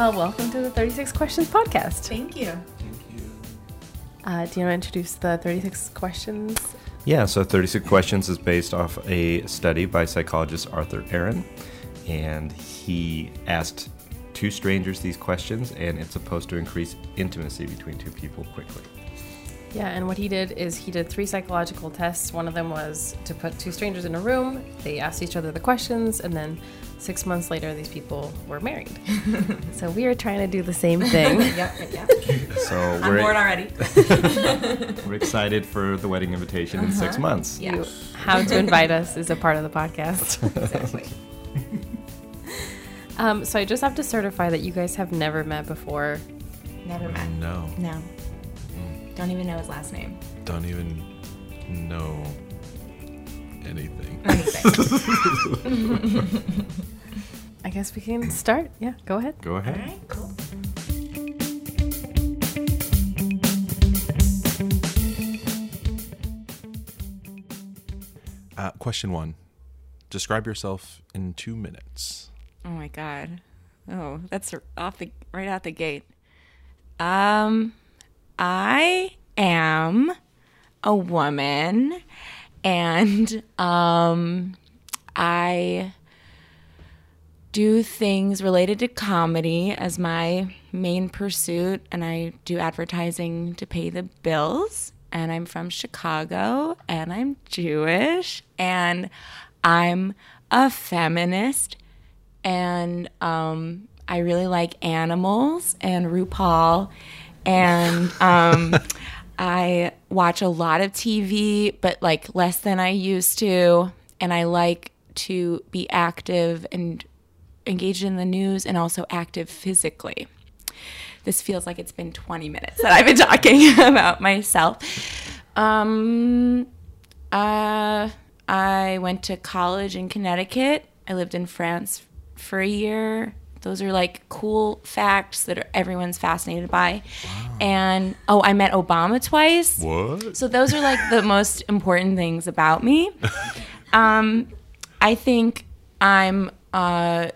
Well, welcome to the 36 Questions podcast. Thank you. Thank Uh, do you want to introduce the 36 questions? Yeah, so 36 Questions is based off a study by psychologist Arthur Aron. And he asked two strangers these questions, and it's supposed to increase intimacy between two people quickly. Yeah, and what he did is he did three psychological tests. One of them was to put two strangers in a room. They asked each other the questions, and then six months later, these people were married. so we are trying to do the same thing. Yep, yep. So I'm we're, bored already. we're excited for the wedding invitation in six months. Yeah. You, how to invite us is a part of the podcast. Exactly. Um, so I just have to certify that you guys have never met before. Never met. No, No. Don't even know his last name. don't even know anything. Anything. I guess we can start. Yeah, go ahead. Go ahead. All right, cool. Uh, question one: Describe yourself in two minutes. Oh my god. Oh, that's off the right out the gate. Um, I am a woman, and um, I do things related to comedy as my main pursuit, and I do advertising to pay the bills. And I'm from Chicago, and I'm Jewish, and I'm a feminist, and um, I really like animals and RuPaul, and um, I watch a lot of TV, but like less than I used to, and I like to be active and engaged in the news, and also active physically this feels like it's been 20 minutes that I've been talking about myself. Um, uh, I went to college in Connecticut. I lived in France for a year. Those are like cool facts that are, everyone's fascinated by. And oh, I met Obama twice. What? So those are like the most important things about me. Um, I think I'm uh,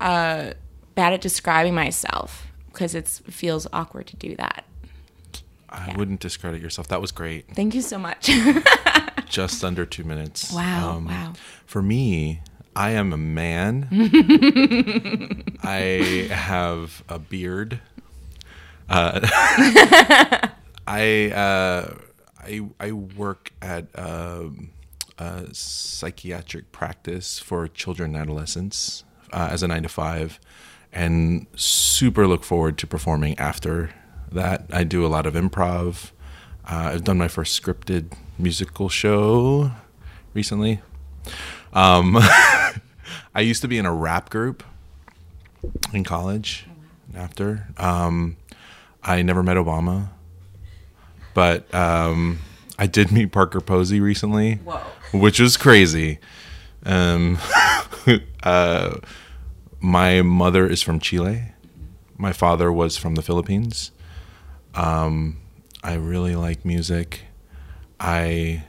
uh, bad at describing myself because it feels awkward to do that. I wouldn't discredit yourself. That was great. Thank you so much. Just under two minutes. Wow, wow. For me, I am a man. I have a beard. Uh, I, uh, I I work at um, a psychiatric practice for children and adolescents uh, as a nine to five, and super look forward to performing after that. I do a lot of improv. Uh, I've done my first scripted musical show recently. Um, I used to be in a rap group in college. After um, I never met Obama, but um, I did meet Parker Posey recently, Whoa. which was crazy. Um, uh, my mother is from Chile. My father was from the Philippines. Um, I really like music. I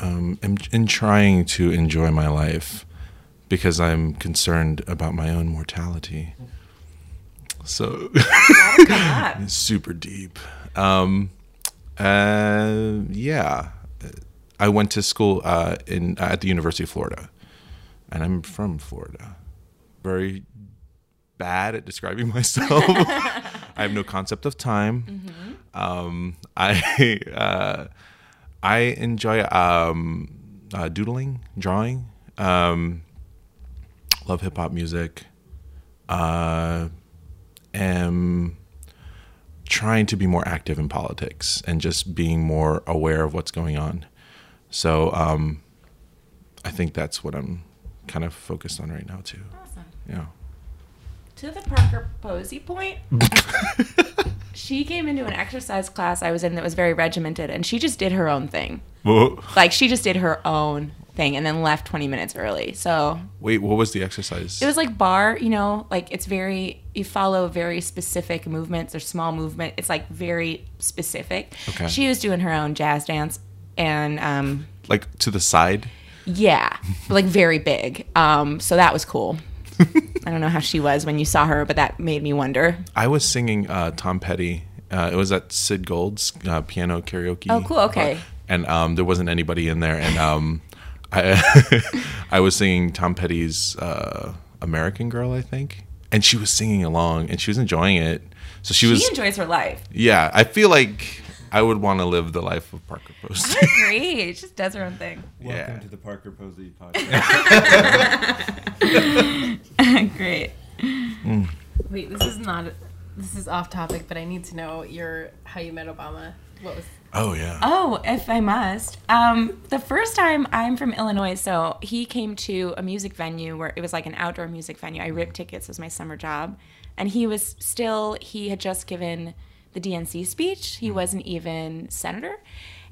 um, am in trying to enjoy my life because I'm concerned about my own mortality. So super deep. Um, uh, yeah, I went to school uh, in at the University of Florida, and I'm from Florida. Very bad at describing myself. I have no concept of time. Um, I uh, I enjoy um, uh, doodling, drawing. Um, love hip hop music. Uh, am trying to be more active in politics and just being more aware of what's going on. So um, I think that's what I'm kind of focused on right now too. Awesome. Yeah. To the Parker Posey point, she came into an exercise class I was in that was very regimented, and she just did her own thing. Whoa. Like she just did her own thing, and then left 20 minutes early. So Wait, what was the exercise? it was like bar, you know, like it's very you follow very specific movements or small movement. It's like very specific. Okay. She was doing her own jazz dance, and um, like to the side. yeah, like very big. Um, so that was cool. I don't know how she was when you saw her, but that made me wonder. I was singing uh, Tom Petty. Uh, it was at Sid Gold's uh, piano karaoke. Oh, cool, okay. bar. And um, there wasn't anybody in there, and um, I I was singing Tom Petty's uh, "American Girl," I think, and she was singing along, and she was enjoying it. So she, She was, She enjoys her life. yeah. I feel like I would want to live the life of Parker Posey. I agree. She just does her own thing. Welcome Yeah. to the Parker Posey podcast. Great. Wait, this is not. This is off topic, but I need to know your how you met Obama. What was? Oh yeah. Oh, if I must. Um, the first time I'm from Illinois, so he came to a music venue where it was like an outdoor music venue. I ripped tickets as my summer job, and he was still he had just given the DNC speech. He wasn't even senator,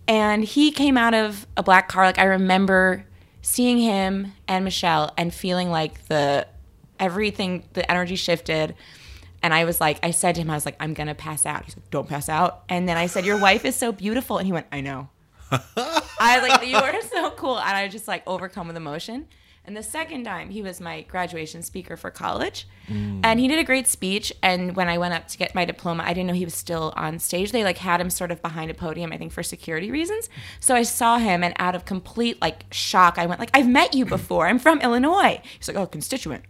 and he came out of a black car. Like I remember seeing him and Michelle and feeling like the everything the energy shifted and I was like, I said to him, I was like, I'm gonna pass out. He's like, Don't pass out. And then I said, Your wife is so beautiful. And he went, I know. I was like, You are so cool. And I was just like overcome with emotion. And the second time, he was my graduation speaker for college. Mm. And he did a great speech. And when I went up to get my diploma, I didn't know he was still on stage. They like had him sort of behind a podium, I think for security reasons. So I saw him and out of complete like shock, I went like, I've met you before. I'm from Illinois. He's like, Oh, constituent.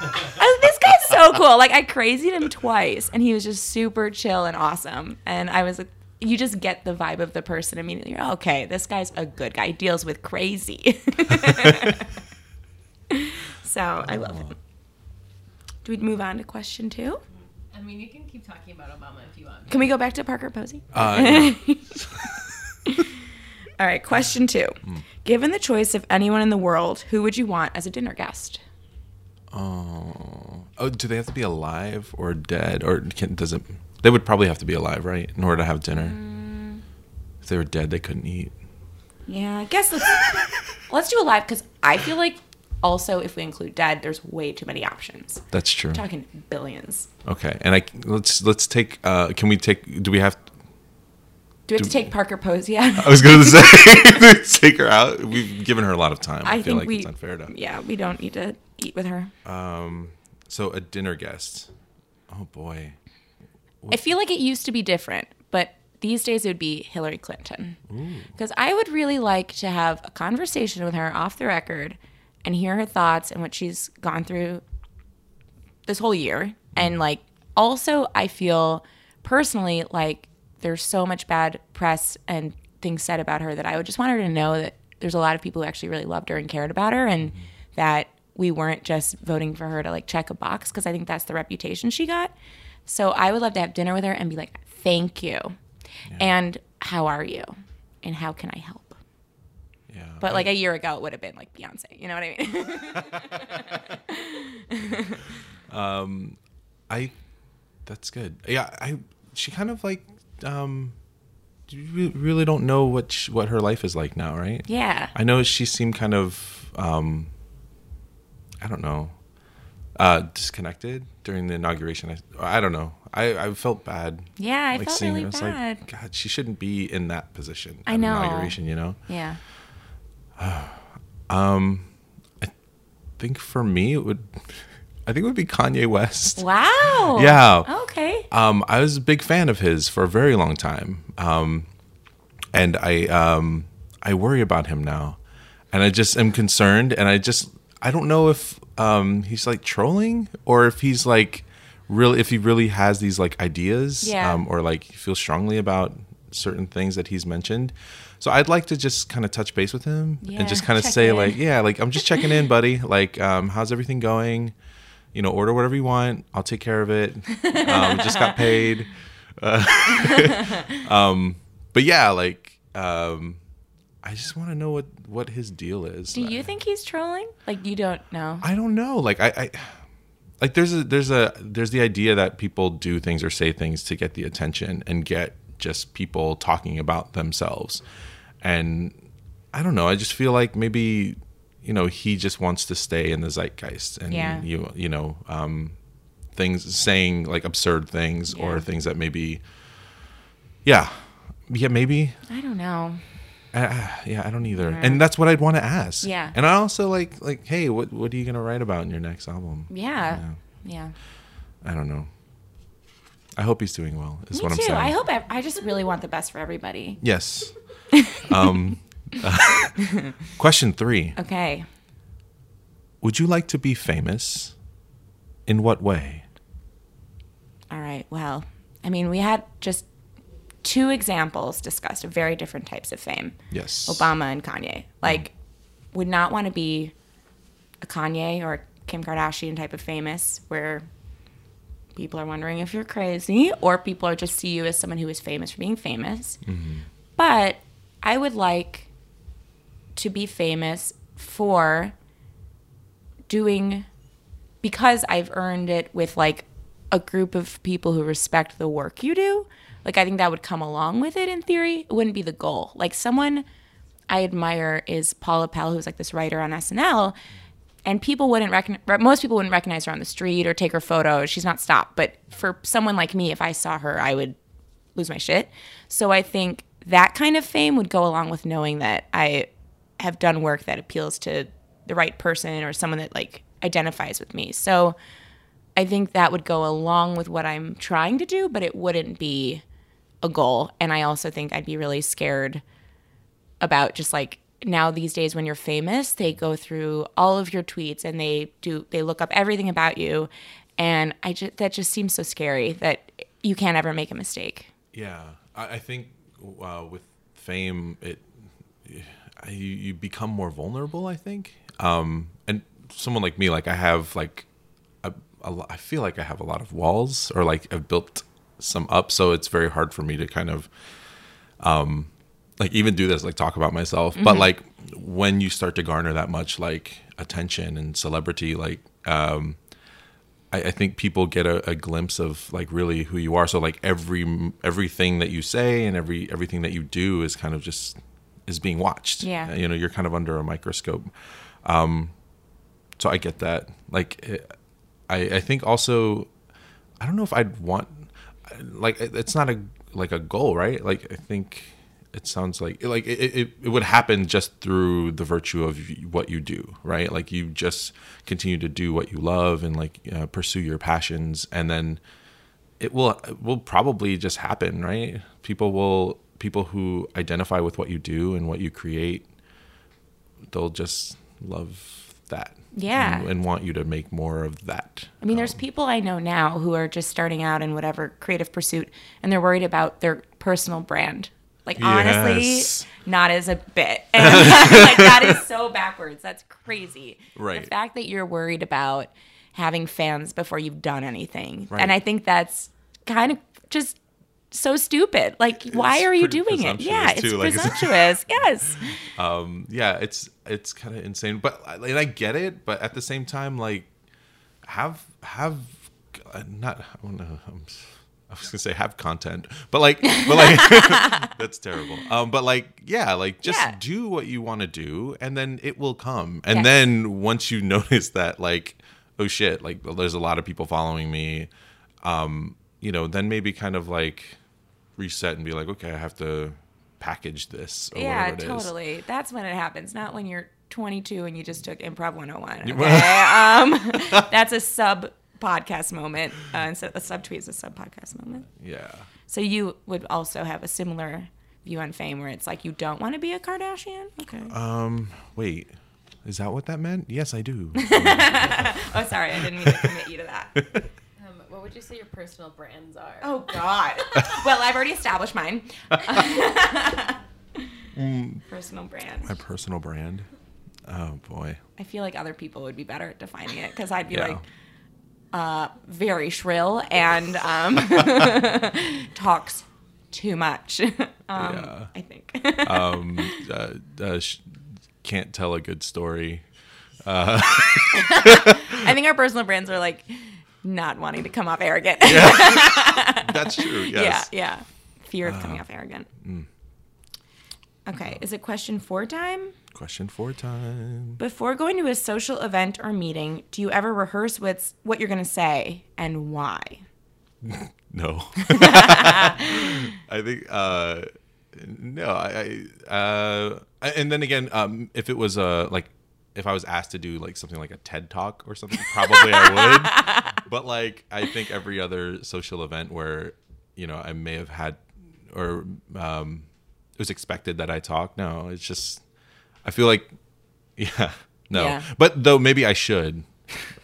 I, this guy's so cool. Like I crazied him twice, and he was just super chill and awesome. And I was like, you just get the vibe of the person immediately. You're okay. This guy's a good guy. He deals with crazy. so I love him. Do we move on to question two? I mean, you can keep talking about Obama if you want. Can we go back to Parker Posey? Uh, yeah. All right, question two. Given the choice of anyone in the world, who would you want as a dinner guest? Oh, oh, do they have to be alive or dead, or can, does it? They would probably have to be alive, right, in order to have dinner. If they were dead, they couldn't eat. Yeah, I guess let's let's do a live because I feel like also if we include dead, there's way too many options. That's true. We're talking billions. Okay, and I let's let's take. Uh, can we take? Do we have? Do we have to take Parker Posey out? I was going to say take her out. We've given her a lot of time. I, I feel like we it's unfair to. Yeah, we don't need to eat with her. Um, so a dinner guest. Oh boy. I feel like it used to be different, but these days it would be Hillary Clinton. Because I would really like to have a conversation with her off the record and hear her thoughts and what she's gone through this whole year. And like, also, I feel personally like there's so much bad press and things said about her that I would just want her to know that there's a lot of people who actually really loved her and cared about her and that we weren't just voting for her to like check a box because I think that's the reputation she got. So I would love to have dinner with her and be like, thank you. And how are you? And how can I help? Yeah. But like a year ago, it would have been like Beyonce. You know what I mean? Um I. That's good. Yeah. I. She kind of like. Um. You really don't know what sh- what her life is like now, right? yeah. I know she seemed kind of. Um. I don't know. Uh, disconnected during the inauguration. I, I don't know. I, I felt bad. Yeah, I like felt seeing really her. It's bad. like God, she shouldn't be in that position. I know. Inauguration, you know. yeah. Um, I think for me it would I think it would be Kanye West. Wow. Yeah. Okay. Um, I was a big fan of his for a very long time. Um, and I um, I worry about him now. And I just am concerned and I just I don't know if um, he's like trolling or if he's like really if he really has these like ideas Yeah. um, or like feels strongly about certain things that he's mentioned. So I'd like to just kind of touch base with him Yeah, and just kind of say in. like, yeah, like I'm just checking in, buddy. Like, um, how's everything going? You know, order whatever you want. I'll take care of it. Um, just got paid. Uh, um, but yeah, like, um, I just want to know what what his deal is. Do you think he's trolling? Like you don't know? I don't know. Like I, I like there's a there's a there's the idea that people do things or say things to get the attention and get just people talking about themselves. And I don't know, I just feel like maybe you know, he just wants to stay in the zeitgeist and Yeah. you you know, um things saying like absurd things or things that maybe yeah. Yeah, maybe I don't know. uh, yeah, I don't either. And that's what I'd want to ask. Yeah. And I also like like, hey, what what are you gonna write about in your next album? Yeah. Yeah. I don't know. I hope he's doing well. Is Me what I'm too. saying. I hope. I, I just really want the best for everybody. Yes. um, question three: Okay. Would you like to be famous? In what way? All right. Well, I mean, we had just two examples discussed of very different types of fame. Yes. Obama and Kanye. Like, would not want to be a Kanye or a Kim Kardashian type of famous where people are wondering if you're crazy or people are just see you as someone who is famous for being famous. Mm-hmm. But I would like to be famous for doing because I've earned it with like a group of people who respect the work you do. Like I think that would come along with it in theory. It wouldn't be the goal. Like someone I admire is Paula Pell, who's like this writer on SNL, and people wouldn't recognize. Most people wouldn't recognize her on the street or take her photo. She's not stopped. But for someone like me, if I saw her, I would lose my shit. So I think that kind of fame would go along with knowing that I have done work that appeals to the right person or someone that like identifies with me. So I think that would go along with what I'm trying to do, but it wouldn't be a goal. And I also think I'd be really scared about just like now these days when you're famous, they go through all of your tweets and they do they look up everything about you and I just that just seems so scary that you can't ever make a mistake. Yeah, I, I think uh, with fame, it you, you become more vulnerable. I think, um, and someone like me, like I have like a, a I feel like I have a lot of walls, or like I've built some up, so it's very hard for me to kind of, um, like even do this, like talk about myself. But like when you start to garner that much like attention and celebrity, like um, I, I think people get a, a glimpse of like really who you are. So like every everything that you say and every everything that you do is kind of just is being watched. Yeah. you know, you're kind of under a microscope. Um, so I get that. Like, it, I I think also, I don't know if I'd want like it- it's not a like a goal, right? Like I think it sounds like like it, it, it would happen just through the virtue of what you do right like you just continue to do what you love and like uh, pursue your passions and then it will it will probably just happen right people will people who identify with what you do and what you create they'll just love that Yeah. and, and want you to make more of that I mean, there's Um, people I know now who are just starting out in whatever creative pursuit and they're worried about their personal brand. Like, honestly, Yes. not as a bit. And like, that is so backwards. That's crazy. Right. The fact that you're worried about having fans before you've done anything. Right. And I think that's kind of just so stupid. Like, why It's are you doing it? Yeah, it's presumptuous, like, presumptuous. yes. um yeah it's it's kind of insane but and i get it but at the same time like have have uh, not i don't know I'm, I was gonna say have content, but like, but like, that's terrible. Um, but like, yeah, like just Yeah. do what you want to do, and then it will come. And Yes. then once you notice that, like, oh shit, like there's a lot of people following me, um, you know, then maybe kind of like reset and be like, okay, I have to package this. Or Yeah, it is. totally. That's when it happens, not when you're 22 and you just took Improv 101. Okay? um, that's a sub podcast moment. Uh, instead, a sub tweet is a sub podcast moment. Yeah. So you would also have a similar view on fame where it's like you don't want to be a Kardashian. Okay. Um. Wait. Is that what that meant? Yes, I do. oh, sorry, I didn't mean to commit you to that. What would you say your personal brands are? Oh God. well, I've already established mine. Personal brand. My personal brand. Oh boy. I feel like other people would be better at defining it because I'd be Yeah. like uh, very shrill and um, talks too much. um, Yeah. I think. Um. uh, uh, sh- can't tell a good story. I think our personal brands are like not wanting to come off arrogant. That's true. Yes. yeah, yeah. Fear of coming off arrogant. Okay, is it question four time? Question four time. Before going to a social event or meeting, do you ever rehearse what's, what you're going to say and why? No. I think uh no, I, I uh, and then again, um, if it was a like, if I was asked to do like something like a TED talk or something, probably I would. But like, I think every other social event where you know I may have had or um, it was expected that I talk. No, it's just I feel like yeah, no. Yeah. But though maybe I should,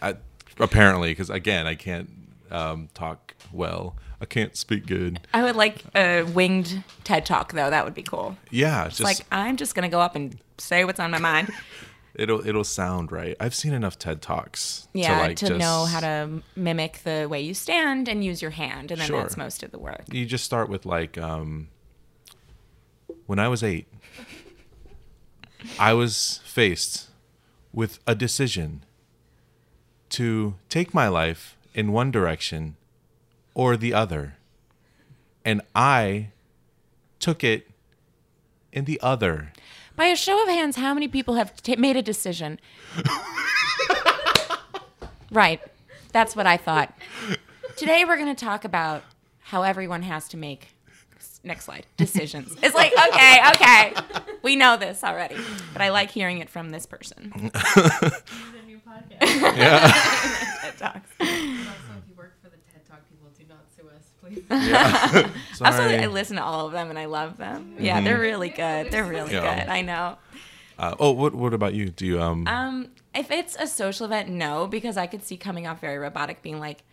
I, apparently, because again, I can't um, talk well. I can't speak good. I would like a winged TED talk though. That would be cool. Yeah, just It's like I'm just gonna go up and say what's on my mind. It'll it'll sound right. I've seen enough TED talks. Yeah, to, like, to just- know how to mimic the way you stand and use your hand, and then Sure. that's most of the work. You just start with like, um, when I was eight, I was faced with a decision to take my life in one direction or the other, and I took it in the other. By a show of hands, how many people have ta made a decision? right. That's what I thought. Today we're going to talk about how everyone has to make next slide decisions. It's like, okay, okay. We know this already. But I like hearing it from this person. a new podcast. TED Talks. also, if you work for the TED Talk people, do not sue us, please. Also, I listen to all of them and I love them. Yeah, they're really good. They're really Yeah. good. I know. Uh, oh, what what about you? Do you um? Um, if it's a social event, no, because I could see coming off very robotic, being like,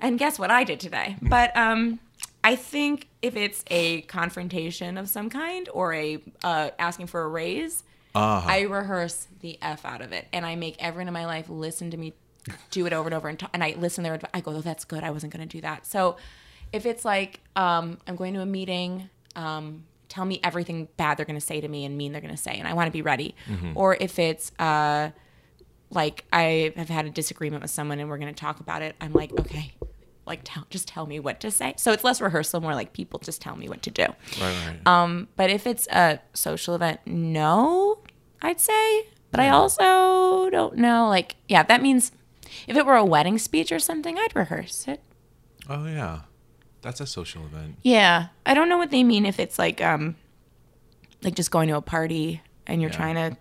and guess what I did today. But um, I think if it's a confrontation of some kind or a uh, asking for a raise, uh, I rehearse the f out of it, and I make everyone in my life listen to me do it over and over, and, t- and I listen to their advice. I go, oh, that's good. I wasn't going to do that. So if it's like um, I'm going to a meeting. Um, tell me everything bad they're going to say to me and mean they're going to say and i want to be ready or if it's uh, like I have had a disagreement with someone and we're going to talk about it, I'm like, okay, like tell, just tell me what to say. So it's less rehearsal, more like people just tell me what to do. right, right. Um, but if it's a social event, no, I'd say. But I also don't know. Like, yeah, that means if it were a wedding speech or something, I'd rehearse it. oh yeah, that's a social event. Yeah, I don't know what they mean if it's like um, like just going to a party and you're Yeah. trying to.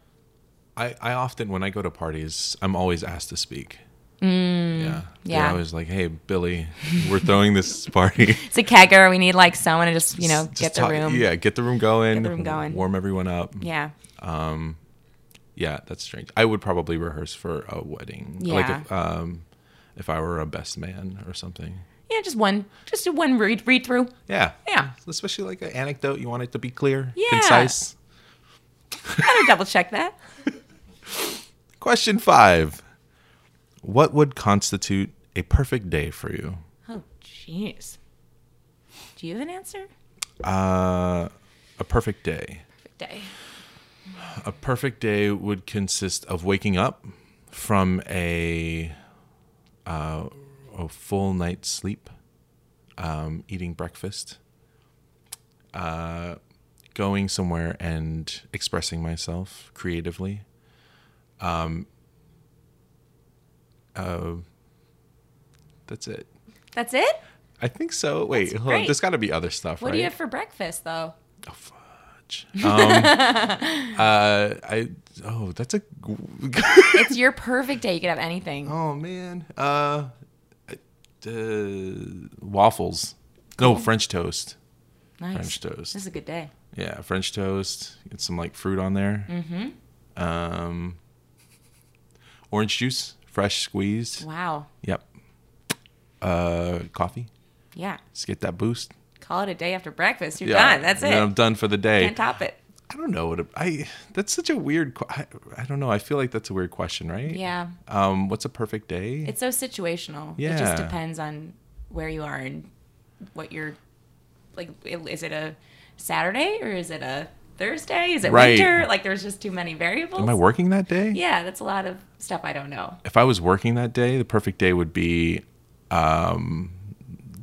I, I often when I go to parties, I'm always asked to speak. Mm, yeah, yeah. always like, "Hey, Billy, we're throwing this party. It's a kegger. We need like someone to just you know Just get the talk- room. Yeah, get the room going. Get the room going. Warm everyone up. Yeah. Yeah, that's strange. I would probably rehearse for a wedding. Like if um, if I were a best man or something. Yeah, just one, just a one read read through. Yeah. Yeah. Especially like an anecdote, you want it to be clear, Yeah. concise. Gotta double check that. Question five: What would constitute a perfect day for you? Oh, jeez. Do you have an answer? Uh, a perfect day. Perfect day. A perfect day would consist of waking up from a uh, a full night's sleep, um, eating breakfast, uh, going somewhere and expressing myself creatively. Um, uh, that's it. That's it. I think so. Wait, hold on. There's got to be other stuff, What right? do you have for breakfast, though? Oh, fudge. Um, uh, I oh, that's a It's your perfect day. You could have anything. oh man. Uh, uh, waffles. No, French toast. nice. French toast. This is a good day. Yeah, French toast. Get some like fruit on there. Mm-hmm. Um, orange juice, fresh squeezed. Wow. Yep. Uh, coffee. Yeah. Let's get that boost. Call it a day after breakfast. You're Yeah, done. That's it. I'm done for the day. Can't top it. I don't know what a, I. That's such a weird. I, I don't know. I feel like that's a weird question, right? Yeah. Um, what's a perfect day? It's so situational. Yeah. It just depends on where you are and what you're like. Is it a Saturday or is it a Thursday? Is it Right. winter? Like, there's just too many variables. Am I working that day? Yeah, that's a lot of stuff I don't know. If I was working that day, the perfect day would be, um,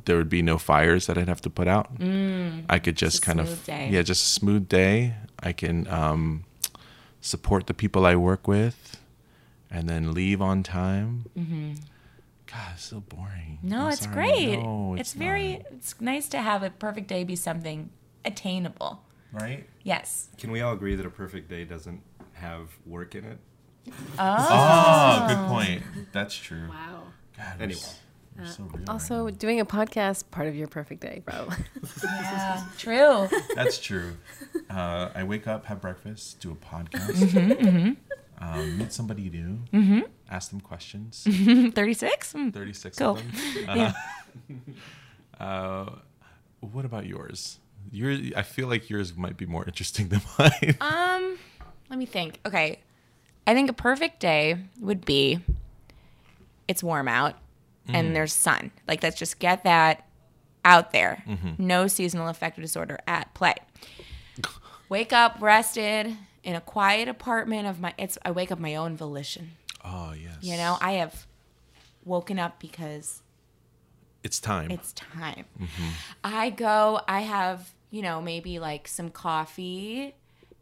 there would be no fires that I'd have to put out. Mm, I could just kind of day. yeah, just a smooth day. I can um, support the people I work with, and then leave on time. Mm-hmm. God, it's so boring. No, I'm it's sorry. great. No, it's, very it's nice to have a perfect day be something attainable. right? Yes. Can we all agree that a perfect day doesn't have work in it? Oh, good point. That's true. Wow. God, Anyway. S- we're so real right Also, doing a podcast part of your perfect day, bro. Yeah. True. that's true. Uh, I wake up, have breakfast, do a podcast, Mm-hmm, Um, meet somebody new, ask them questions. 36? 36 Cool. of them. Uh, uh, what about yours? Your, I feel like yours might be more interesting than mine. Um, let me think. Okay. I think a perfect day would be it's warm out and mm. there's sun. Like let's just get that out there. Mm-hmm. No seasonal affective disorder at play. Wake up rested in a quiet apartment of my it's I wake up my own volition. oh, yes. You know, I have woken up because it's time. it's time. Mm-hmm. I go, I have, you know, maybe like some coffee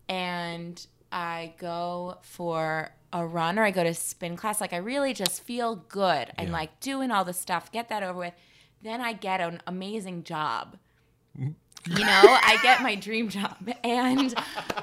and I go for a run or I go to spin class. Like I really just feel good and Yeah. like doing all the stuff, get that over with. Then I get an amazing job. You know, I get my dream job and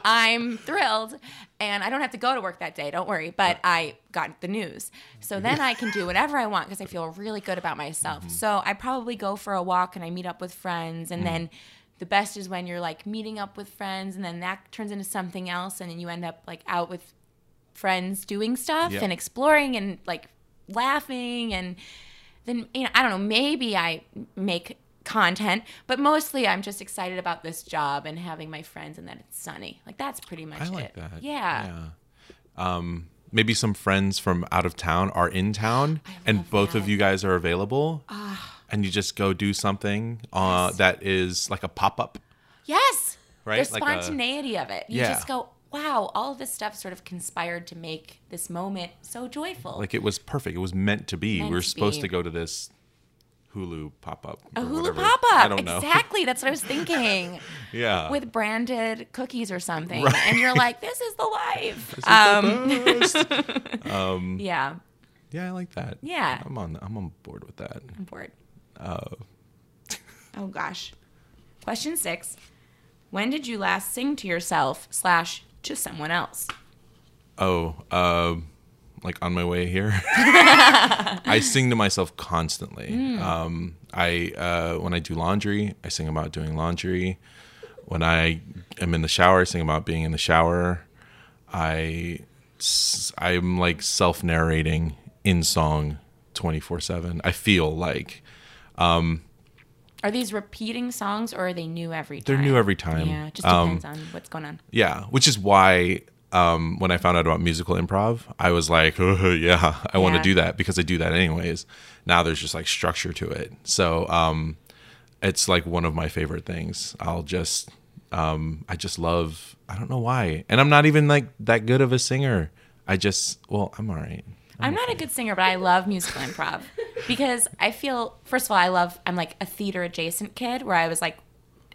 I'm thrilled and I don't have to go to work that day, don't worry, but I got the news. So then I can do whatever I want because I feel really good about myself. Mm-hmm. So I probably go for a walk and I meet up with friends and then mm. the best is when you're like meeting up with friends and then that turns into something else and then you end up like out with friends doing stuff Yep. and exploring and like laughing and then you know I don't know maybe I make content but mostly I'm just excited about this job and having my friends and that it's sunny like that's pretty much I like it that. yeah, Yeah. Um, maybe some friends from out of town are in town, and both of that. Ah. you guys are available, and you just go do something uh, Yes. that is like a pop up. yes Right? the Like a- spontaneity of it you Yeah. just go wow all of this stuff sort of conspired to make this moment so joyful Like it was perfect. It was meant to be. Meant we were to supposed be. to go to this Hulu pop up. a Hulu pop up I don't know. exactly that's what I was thinking yeah. with branded cookies or something Right. and you're like this is the life This is um, the um, yeah yeah, I like that. Yeah. I'm on. I'm on board with that. I'm bored. Uh, Oh gosh. Question six. When did you last sing to yourself slash to someone else? Oh, um, like on my way here, I sing to myself constantly. Um, I uh, when I do laundry, I sing about doing laundry. When I am in the shower, I sing about being in the shower. I I'm like self narrating in song, twenty four seven. I feel like Are these repeating songs or are they new every time? they're new every time. Yeah, it just Um, depends on what's going on. Yeah, which is why um, when I found out about musical improv, I was like, oh, yeah, I want to do that because I do that anyways. Now there's just like structure to it. So um, it's like one of my favorite things. I'll just, um, I just love, I don't know why. And I'm not even like that good of a singer. I just, well, I'm all right. I'm not a good singer, but I love musical improv because I feel, first of all, I love, I'm like a theater adjacent kid where I was like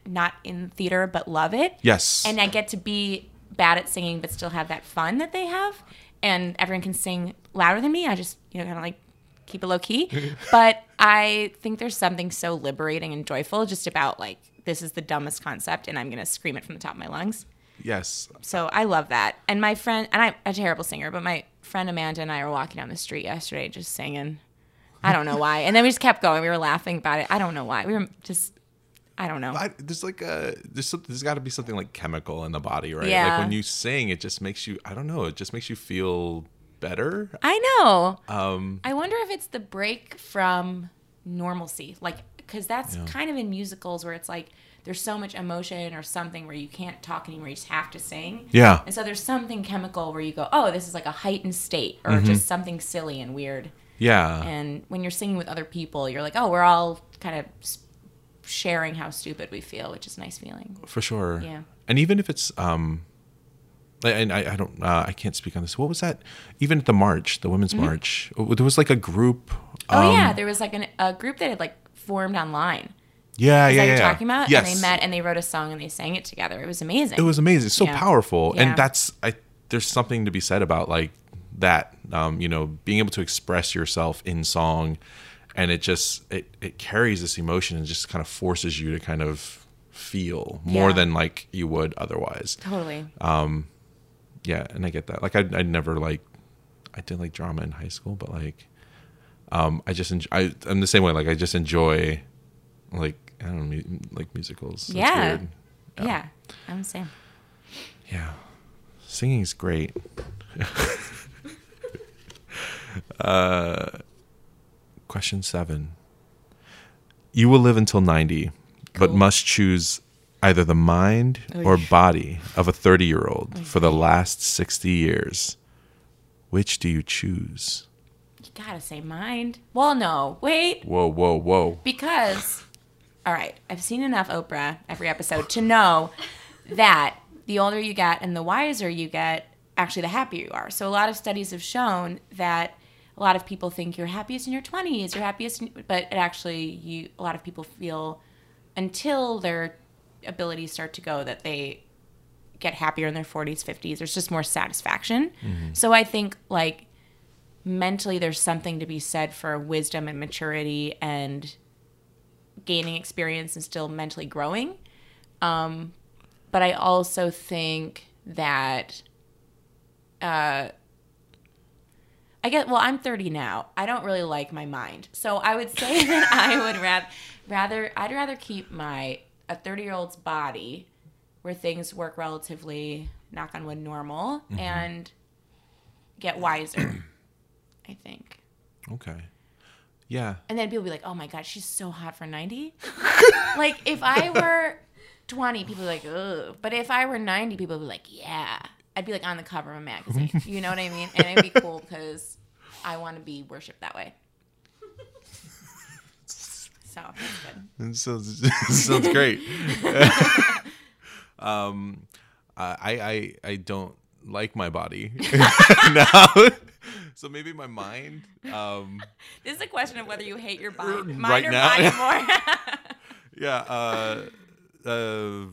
not in theater but love it. Yes. And I get to be bad at singing but still have that fun that they have. And everyone can sing louder than me. I just, you know, kind of like keep it low key. but I think there's something so liberating and joyful just about like, this is the dumbest concept and I'm going to scream it from the top of my lungs. yes. So I love that. And my friend, and I'm a terrible singer, but my friend Amanda and I were walking down the street yesterday just singing. I don't know why. And then we just kept going. We were laughing about it. I don't know why. We were just, I don't know. I, there's like a there's some, there's got to be something like chemical in the body, right? Yeah. Like when you sing, it just makes you I don't know, it just makes you feel better. I know. Um, I wonder if it's the break from normalcy. Like, because that's Yeah. kind of in musicals where it's like there's so much emotion or something where you can't talk anymore. You just have to sing. yeah, And so there's something chemical where you go, oh, this is like a heightened state or Mm-hmm. just something silly and weird. Yeah, And when you're singing with other people, you're like, oh, we're all kind of sharing how stupid we feel, which is a nice feeling. for sure. Yeah. and even if it's um, and I, I don't uh, I can't speak on this. What was that? Even at the march, the women's march, uh, there was like a group. Mm-hmm. Oh um, yeah, there was like an, a group that had like formed online. yeah, yeah, that yeah. you're talking about? Yes, And they met and they wrote a song and they sang it together. It was amazing. It was amazing. So Yeah. powerful, Yeah. and that's I. There's something to be said about like that. Um, you know, being able to express yourself in song, and it just it it carries this emotion and just kind of forces you to kind of feel more Yeah. than like you would otherwise. Totally. Yeah, and I get that. Like I I never like I did like drama in high school, but like um I just enjoy, I I'm the same way like I just enjoy like I don't know mu- like musicals. Yeah. weird. yeah. I'm the same. Yeah. Singing is great. uh, question seven. You will live until 90, but Cool. must choose either the mind or body of a 30 year old for the last 60 years. Which do you choose? You gotta say mind. Well, no. Wait. Whoa, whoa, whoa. Because, all right, I've seen enough Oprah every episode to know that the older you get and the wiser you get, actually, the happier you are. So, a lot of studies have shown that a lot of people think you're happiest in your 20s, you're happiest, in, but it actually, you a lot of people feel until their abilities start to go that they get happier in their 40s, 50s. There's just more satisfaction. So, I think like mentally, there's something to be said for wisdom and maturity and gaining experience and still mentally growing. Um, but I also think that uh, I get well. I'm 30 now. I don't really like my mind, so I would say that I would rather rather I'd rather keep my a 30 year old's body where things work relatively knock on wood normal mm-hmm. and get wiser. I think. Okay. Yeah. And then people be like, "Oh my god, she's so hot for 90." like if I were 20, people be like, "Ugh." But if I were 90, people would be like, "Yeah." I'd be like on the cover of a magazine. You know what I mean? And it'd be cool because I want to be worshipped that way. So that's good. It sounds, sounds great. um, I, I I don't like my body now, so maybe my mind. Um, This is a question of whether you hate your body, mind Right or now? body more. yeah. Uh, uh,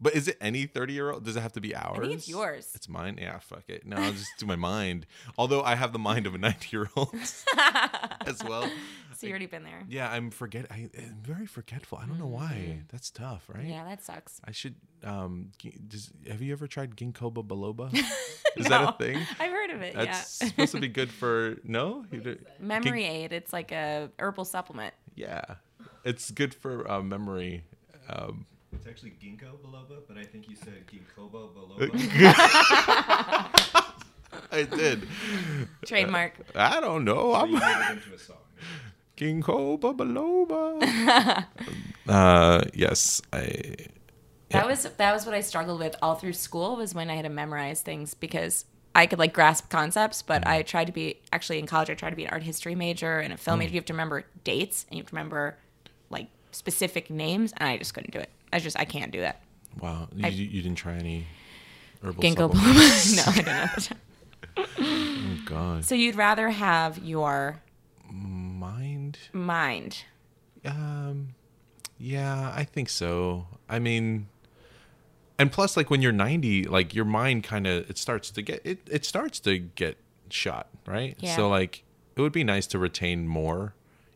but is it any thirty year old? Does it have to be ours? I think it's yours. It's mine. Yeah. Fuck it. No, I'll just do my mind. Although I have the mind of a ninety year old as well. so you already been there. Yeah, I'm forget. I, I'm very forgetful. I don't know why. That's tough, right? Yeah, that sucks. I should. Um, gi- does, have you ever tried ginkgo biloba? Is that a thing? I've heard of it. That's yeah. supposed to be good for no. You do- Memory aid. It's like a herbal supplement. yeah, it's good for uh, memory. Um, It's actually ginkgo biloba, but I think you said ginkgo biloba. I did. Trademark. I don't know. I'm you made into a song. ginkgo biloba. uh, yes, I. That was that was what I struggled with all through school was when I had to memorize things because I could like grasp concepts, but I tried to be actually in college. I tried to be an art history major and a film major. You have to remember dates and you have to remember like specific names, and I just couldn't do it. I just I can't do that. Wow, you, I- you didn't try any herbal Ginkgo supplements? no, I didn't. Have Oh God, So you'd rather have your mind. mind. Um, yeah, I think so. I mean, and plus, like when you're 90, like your mind kind of it starts to get it. It starts to get shot, right? Yeah. So like, it would be nice to retain more,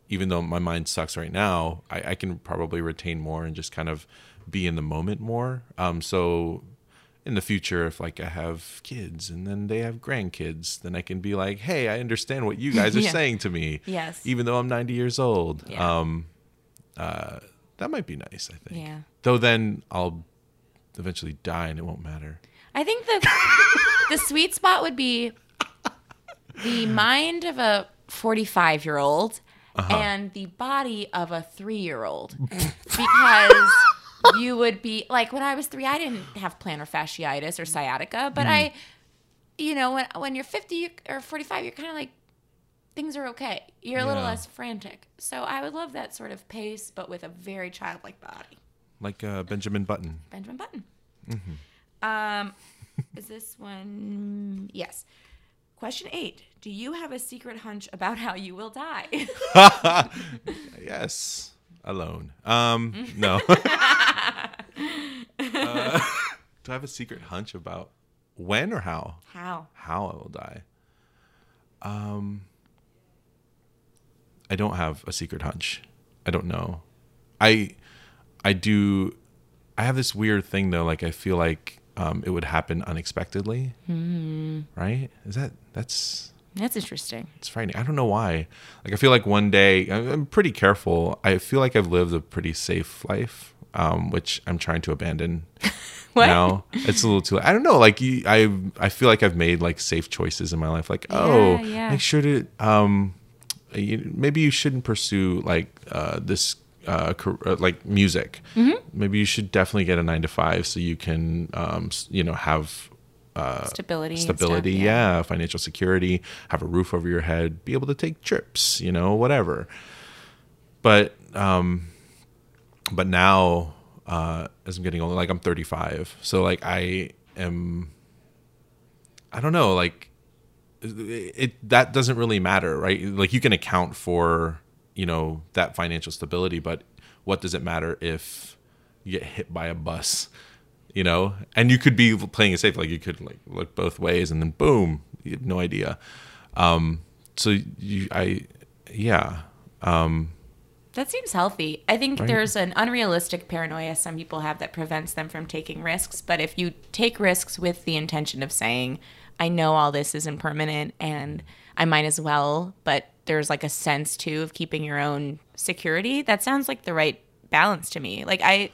even though my mind sucks right now. I, I can probably retain more and just kind of be in the moment more. Um, so in the future, if like I have kids and then they have grandkids, then I can be like, hey, I understand what you guys are Yeah. saying to me. Yes. Even though I'm 90 years old. Yeah. Um, uh, that might be nice, I think. Yeah. Though then I'll eventually die and it won't matter. I think the the sweet spot would be the mind of a 45 year old and the body of a three year old because you would be like when I was three, I didn't have plantar fasciitis or sciatica, but I, you know, when when you're 50 or 45, you're kind of like things are okay. You're a little less frantic. So I would love that sort of pace, but with a very childlike body. Like uh, Benjamin Button. Benjamin Button. Um, is this one? Yes. Question eight. Do you have a secret hunch about how you will die? Yes. Alone. Um, no. Uh, do I have a secret hunch about when or how? how? How I will die? Um, I don't have a secret hunch. I don't know. I I do I have this weird thing though. Like I feel like um, it would happen unexpectedly. Right? Is that that's That's interesting. it's frightening. I don't know why. Like I feel like one day I'm pretty careful. I feel like I've lived a pretty safe life, um, which I'm trying to abandon What? now. It's a little too. I don't know. Like you, I I feel like I've made like safe choices in my life. Like oh, yeah. make sure to um, you, maybe you shouldn't pursue like uh, this. Uh, uh, like music, Mm-hmm. maybe you should definitely get a nine to five so you can, um, you know, have uh, Stability. stability stuff, yeah. financial security have a roof over your head be able to take trips you know whatever but um but now uh as i'm getting older like i'm 35 so like i am i don't know like it that doesn't really matter right like you can account for you know that financial stability but what does it matter if you get hit by a bus you know and you could be playing it safe like you could like look both ways and then boom you have no idea um so you i yeah um That seems healthy. I think Right. there's an unrealistic paranoia some people have that prevents them from taking risks. But if you take risks with the intention of saying, I know all this isn't permanent and I might as well, but there's like a sense too of keeping your own security, that sounds like the right balance to me. Like I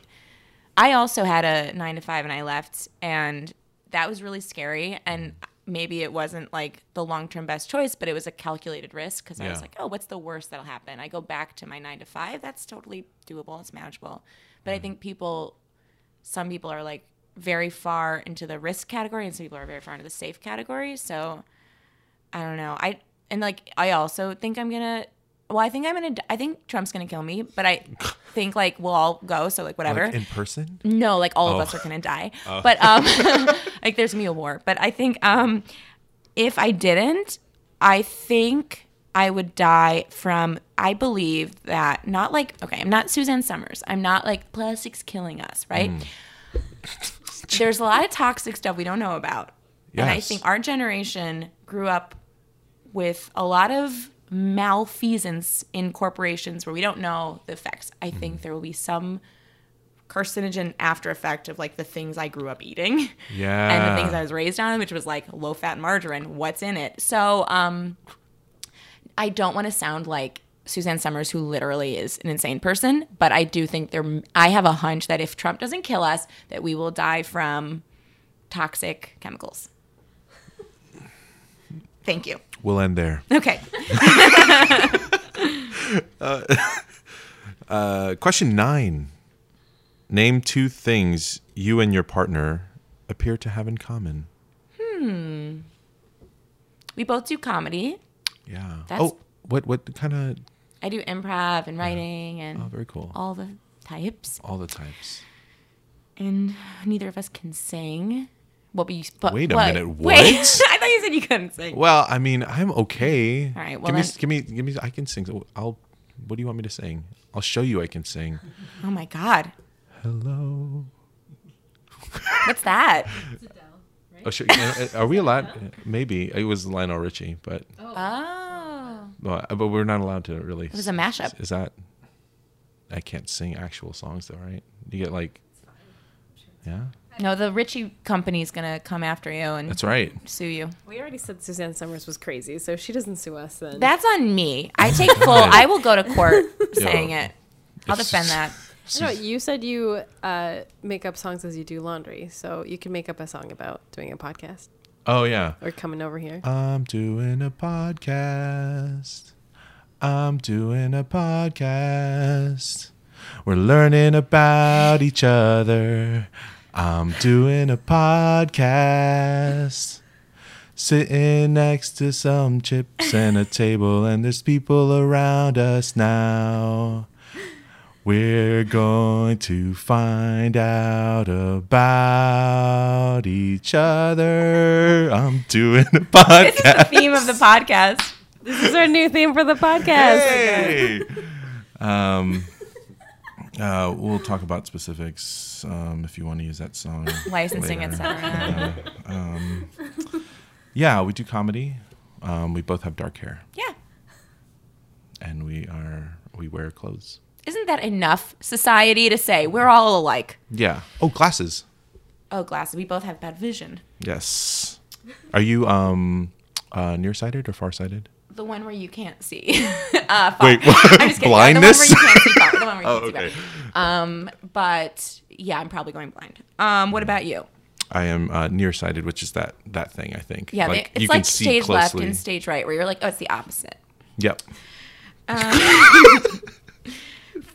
I also had a nine to five and I left, and that was really scary. And maybe it wasn't like the long term best choice, but it was a calculated risk because I was like, oh, what's the worst that'll happen? I go back to my nine to five. That's totally doable. It's manageable. But I mm-hmm. think people, some people are like very far into the risk category, and some people are very far into the safe category. So I don't know. I and like I also think I'm gonna. Well, I think I'm gonna. I think Trump's gonna kill me, but I think like we'll all go. So like whatever. like in person No, like all Oh. of us are gonna die. But um like there's be a war. But I think um if I didn't, I think I would die from I believe that not like okay, I'm not Suzanne Somers. I'm not like plastic's killing us, right? There's a lot of toxic stuff we don't know about. And I think our generation grew up with a lot of malfeasance in corporations where we don't know the effects. I think there will be some carcinogen after effect of like the things I grew up eating yeah and the things I was raised on, which was like low fat margarine. What's in it? So um, I don't want to sound like Suzanne Somers, who literally is an insane person, but I do think there. I have a hunch that if Trump doesn't kill us, that we will die from toxic chemicals. Thank you. we'll end there Okay. uh question nine name two things you and your partner appear to have in common Hmm. We both do comedy. yeah That's- oh what what kind of I do improv and writing and oh very cool all the types. all the types And neither of us can sing. What we but Wait a what? minute, Wait, what? I thought you said you couldn't sing. Well, I mean, I'm okay. All right, well give me, then- give me, give me. I can sing. I'll. What do you want me to sing? I'll show you. I can sing. Oh my god. Hello. What's that? Oh, sure. uh, Are we allowed? Maybe it was Lionel Richie, but Oh. well, but we're not allowed to really. It was a mashup. Is that? I can't sing actual songs though, right? You get like. Yeah, No, the Richie is gonna come after you and that's right. sue you. We already said Suzanne Somers was crazy, so if she doesn't sue us, then That's on me. I take full. I will go to court saying it. I'll It's- defend that. I know you said you uh, make up songs as you do laundry, so you can make up a song about doing a podcast Oh yeah. or coming over here. I'm doing a podcast. I'm doing a podcast. We're learning about each other. I'm doing a podcast. Sitting next to some chips and a table, and there's people around us now. We're going to find out about each other. I'm doing a podcast. This is the theme of the podcast. this is our new theme for the podcast. Hey! um, uh, we'll talk about specifics um, if you want to use that song. Licensing, etc. Uh, um, yeah, we do comedy. Um, we both have dark hair, Yeah. and we are we wear clothes. isn't that enough society to say we're all alike? Yeah. Oh, glasses. Oh, glasses. We both have bad vision. Yes. Are you um uh nearsighted or farsighted? The one where you can't see. uh, far. Wait, I'm just kidding. Yeah, blindness? the one where you can't see far. The one where you Oh, can't see okay. Um, but yeah, I'm probably going blind. Um, what about you? I am uh, nearsighted, which is that that thing I think. Yeah, they, it's like stage left and stage right, where you're like, oh, it's the opposite. Yep.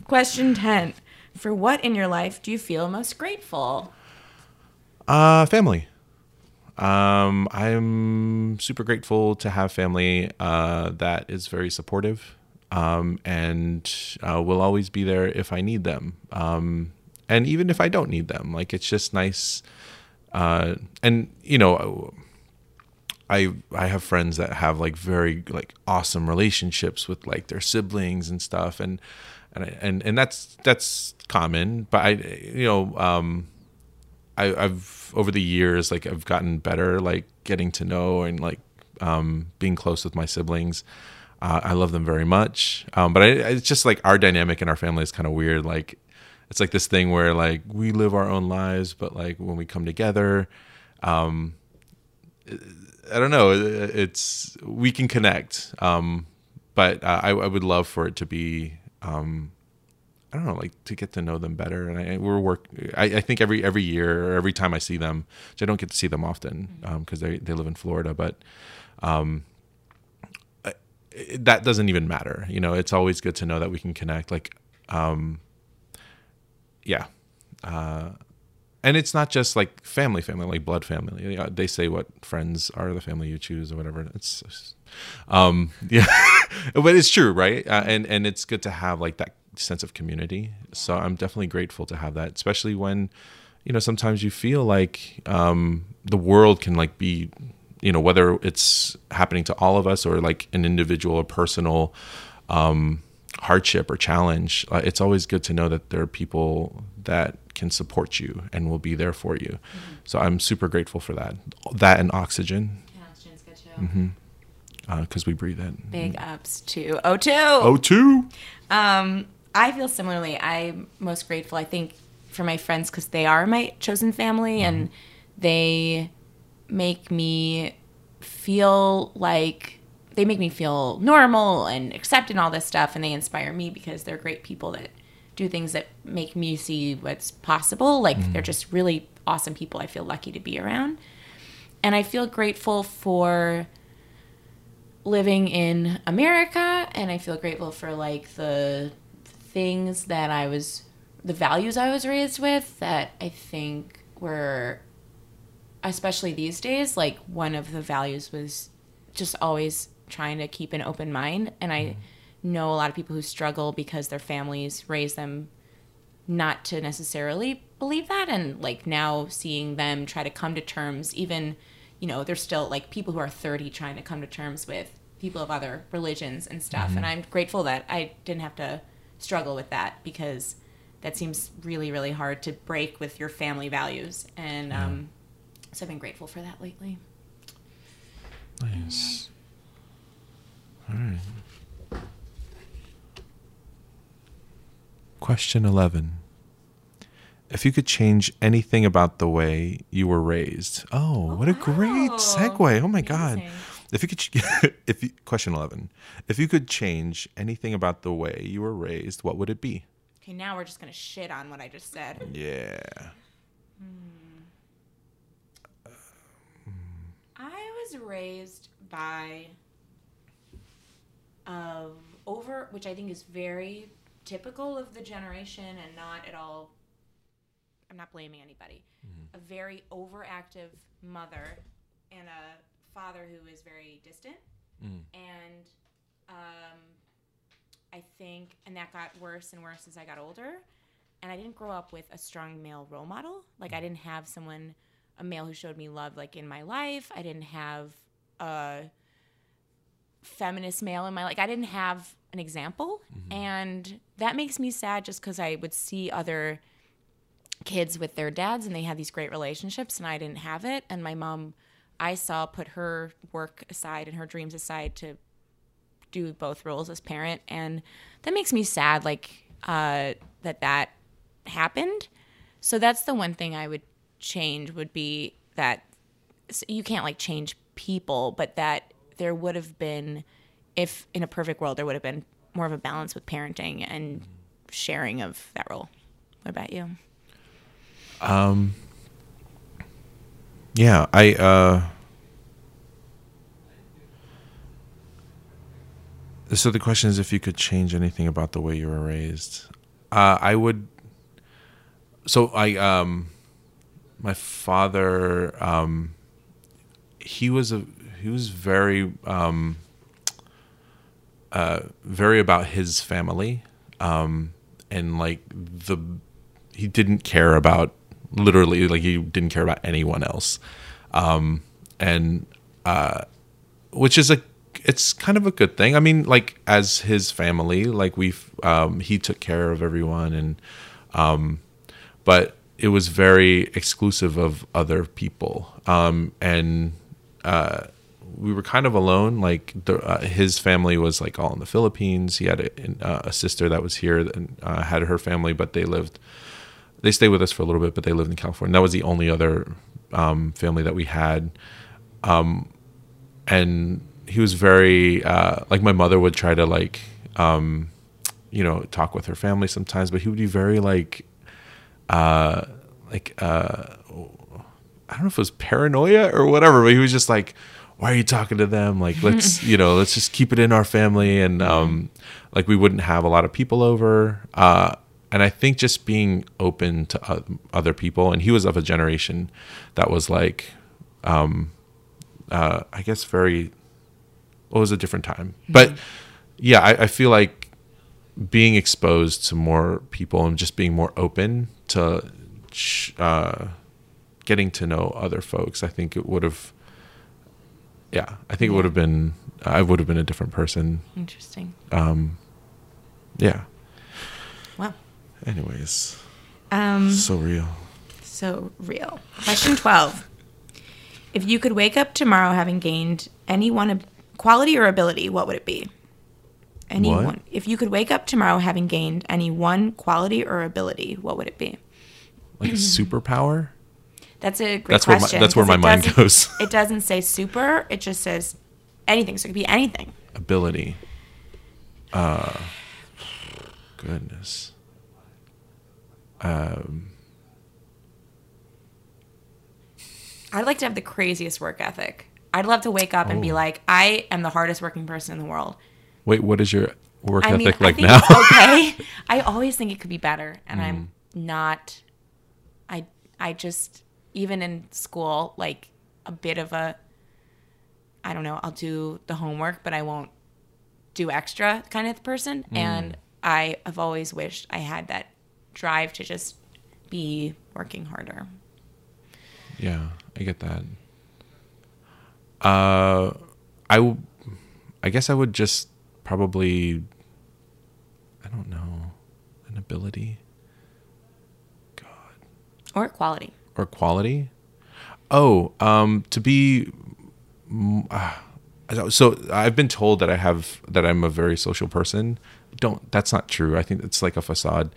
Question 10. For what in your life do you feel most grateful? Uh, family. Um, I'm super grateful to have family uh, that is very supportive um, and uh, will always be there if I need them. Um, and even if I don't need them, like it's just nice. Uh, and you know, I I have friends that have like very like awesome relationships with like their siblings and stuff, and and and and that's that's common. But I you know um, I, I've over the years like I've gotten better like getting to know and like um, being close with my siblings. Uh, I love them very much, um, but I, it's just like our dynamic in our family is kind of weird. Like it's like this thing where like we live our own lives, but like when we come together, um, I don't know. It's we can connect, um, but uh, I, I would love for it to be. Um, I don't know, like to get to know them better. And I, we're work. I, I think every every year or every time I see them, which I don't get to see them often because they they live in Florida, but um, I- that doesn't even matter. You know, it's always good to know that we can connect. Like, um, yeah. Uh, and it's not just like family, family, like blood family. You know, They say what friends are the family you choose or whatever. It's, it's- um, yeah, but it's true, right? Uh, and and it's good to have like that sense of community. So I'm definitely grateful to have that, especially when, you know, sometimes you feel like um, the world can like be, you know, whether it's happening to all of us or like an individual or personal um, hardship or challenge. Uh, it's always good to know that there are people that can support you and will be there for you. So I'm super grateful for that. That and oxygen, Yeah, mm-hmm. because we breathe it. Big ups to O2. Oh, two. Um, I feel similarly. I'm most grateful, I think, for my friends because they are my chosen family mm-hmm. and they make me feel like they make me feel normal and accepted and all this stuff and they inspire me because they're great people that do things that make me see what's possible. Like mm-hmm. they're just really awesome people i feel lucky to be around. And i feel grateful for living in America and I feel grateful for like the things that I was the values I was raised with that I think were especially these days like one of the values was just always trying to keep an open mind. And I mm-hmm. know a lot of people who struggle because their families raise them not to necessarily believe that. And like now seeing them try to come to terms even you know there's still like people who are 30 trying to come to terms with people of other religions and stuff. And mm-hmm. i'm grateful that i didn't have to struggle with that because that seems really really hard to break with your family values and um, so i've been grateful for that lately Nice. All right. Question 11. If you could change anything about the way you were raised. Oh, what a great segue. Oh my god. If you could if you, question 11. If you could change anything about the way you were raised, what would it be? okay now we're just gonna shit on what i just said Yeah. Hmm. I was raised by of over which I think is very typical of the generation and not at all I'm not blaming anybody. Mm-hmm. A very overactive mother and a father who is very distant. And um I think and that got worse and worse as I got older. And I didn't grow up with a strong male role model. Like I didn't have someone a male who showed me love like in my life. I didn't have a feminist male in my like I didn't have an example and that makes me sad just cuz I would see other kids with their dads and they had these great relationships and I didn't have it and my mom I saw put her work aside and her dreams aside to do both roles as parent and that makes me sad like uh, that that happened. So that's the one thing I would change would be that you can't like change people, but that there would have been, if in a perfect world, there would have been more of a balance with parenting and sharing of that role. What about you? Yeah, I uh So the question is if you could change anything about the way you were raised. Uh I would So I um my father um he was a he was very um uh very about his family um and like the he didn't care about literally like he didn't care about anyone else um and uh which is a it's kind of a good thing i mean like as his family like we've um he took care of everyone and um but it was very exclusive of other people um and uh we were kind of alone. Like the, uh, his family was like all in the Philippines. He had a, a sister that was here and uh, had her family, but they lived. They stayed with us for a little bit, but they lived in California. That was the only other um, family that we had. Um, and he was very uh, like my mother would try to like um, you know talk with her family sometimes, but he would be very like uh, like uh, I don't know if it was paranoia or whatever, but he was just like, why are you talking to them? Like, let's, you know, let's just keep it in our family. And, um, like we wouldn't have a lot of people over. Uh, and I think just being open to other people. And he was of a generation that was like, um, uh, I guess very, well, it was a different time, but yeah, I, I feel like being exposed to more people and just being more open to, uh, getting to know other folks, I think it would have, yeah, I think it would have been, I would have been a different person. Interesting. Um, yeah. Anyways, Um, so real. So real. Question 12. If you could wake up tomorrow having gained any one ab- quality or ability, what would it be? Any What? one. If you could wake up tomorrow having gained any one quality or ability, what would it be? Like a superpower? That's a great That's where my- question. that's where my mind goes. It doesn't say super, it just says anything. So it could be anything. Ability. Uh, goodness. Um, I'd like to have the craziest work ethic. I'd love to wake up and be Oh. like, I am the hardest working person in the world. wait, what is your work I ethic mean, I like now? okay. I always think it could be better, and I'm Mm. not. I I just even in school like a bit of a. I don't know. I'll do the homework, but I won't do extra kind of person. Mm. And I have always wished I had that drive to just be working harder. Yeah, I get that. Uh, I, w- I guess I would just probably, I don't know, an ability God. Or quality. or quality. Oh, um, to be. ah, so I've been told that I have that I'm a very social person. Don't. That's not true. I think it's like a facade.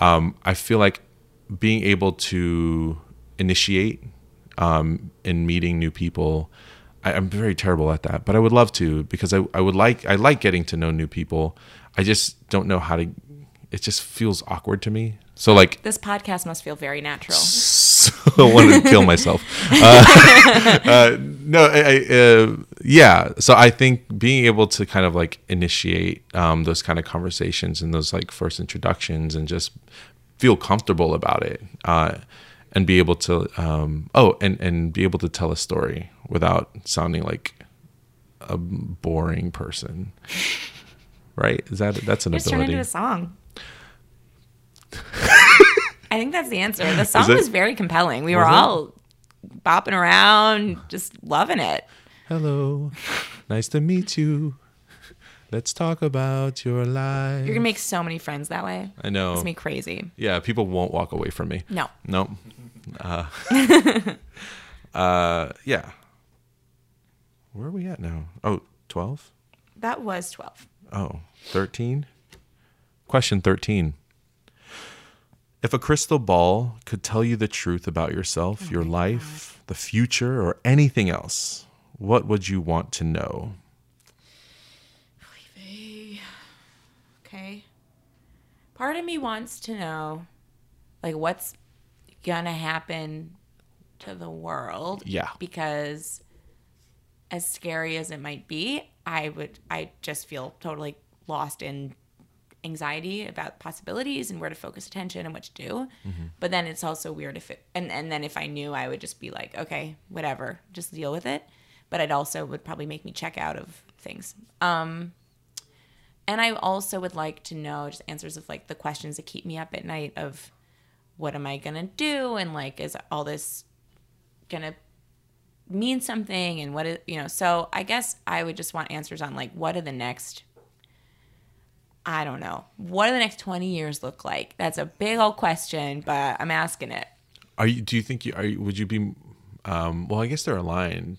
Um, I feel like being able to initiate um, in meeting new people. I, I'm very terrible at that, but I would love to because I, I would like I like getting to know new people. I just don't know how to. It just feels awkward to me. So like This podcast must feel very natural. so I wanted to kill myself. Uh, uh, no, I, I, uh, yeah. So I think being able to kind of like initiate um, those kind of conversations and those like first introductions and just feel comfortable about it uh, and be able to um, oh and and be able to tell a story without sounding like a boring person. Right? Is that that's an turn ability? into a song. I think that's the answer. The song it? was very compelling. We were Was it? all bopping around, just loving it. Hello, nice to meet you. Let's talk about your life. You're gonna make so many friends that way. I know. It's me crazy. Yeah, people won't walk away from me. No. No. Uh, uh, yeah. Where are we at now? Oh, 12? That was 12. Oh, 13? Question 13. If a crystal ball could tell you the truth about yourself, oh your life, the future, or anything else, what would you want to know? Okay. Part of me wants to know, like, what's gonna happen to the world. Yeah. Because as scary as it might be, I would, I just feel totally lost in anxiety about possibilities and where to focus attention and what to do. But then it's also weird if it, and, and then if I knew, I would just be like, okay, whatever, just deal with it. But it also would probably make me check out of things. Um, and I also would like to know just answers of like the questions that keep me up at night of what am I gonna do and like is all this gonna mean something and what is you know so I guess I would just want answers on like what are the next I don't know what do the next 20 years look like that's a big old question but I'm asking it Are you? Do you think you are? You, would you be? Um, well, I guess they're aligned.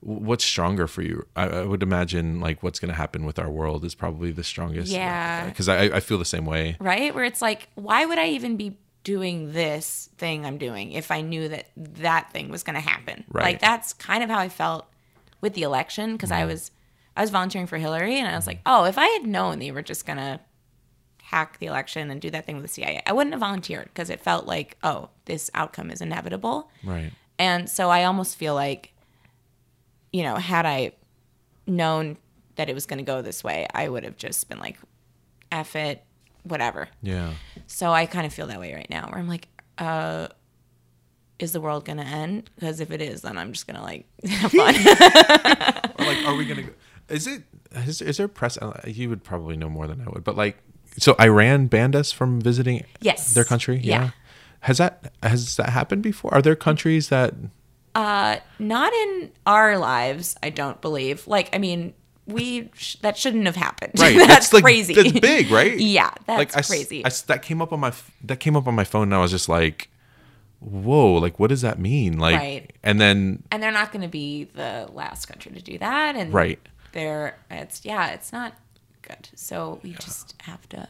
What's stronger for you? I, I would imagine like what's going to happen with our world is probably the strongest. Yeah. Because I, I feel the same way. right where it's like why would I even be doing this thing I'm doing if I knew that that thing was going to happen Right. like that's kind of how I felt with the election because I was I was volunteering for Hillary and I was like oh if I had known they were just going to hack the election and do that thing with the CIA I wouldn't have volunteered because it felt like oh this outcome is inevitable Right. and so I almost feel like, you know, had I known that it was going to go this way, I would have just been like, F it, whatever. Yeah. So I kind of feel that way right now where I'm like, uh, is the world going to end? Because if it is, then I'm just going to like have fun. Or like, are we gonna? Go, is it? Is, is there press? uh, You would probably know more than I would, but like, so Iran banned us from visiting. Yes. Their country. Yeah. Has that has that happened before? Are there countries that? uh, not in our lives, I don't believe. Like, I mean, we sh- that shouldn't have happened. Right. that's, like, crazy. That's big, right? Yeah, that's like, I s- crazy. I s- that came up on my f- that came up on my phone, and I was just like, "Whoa! Like, what does that mean?" Like, Right. and then and they're not going to be the last country to do that and Right. They're it's yeah it's not good. So we just have to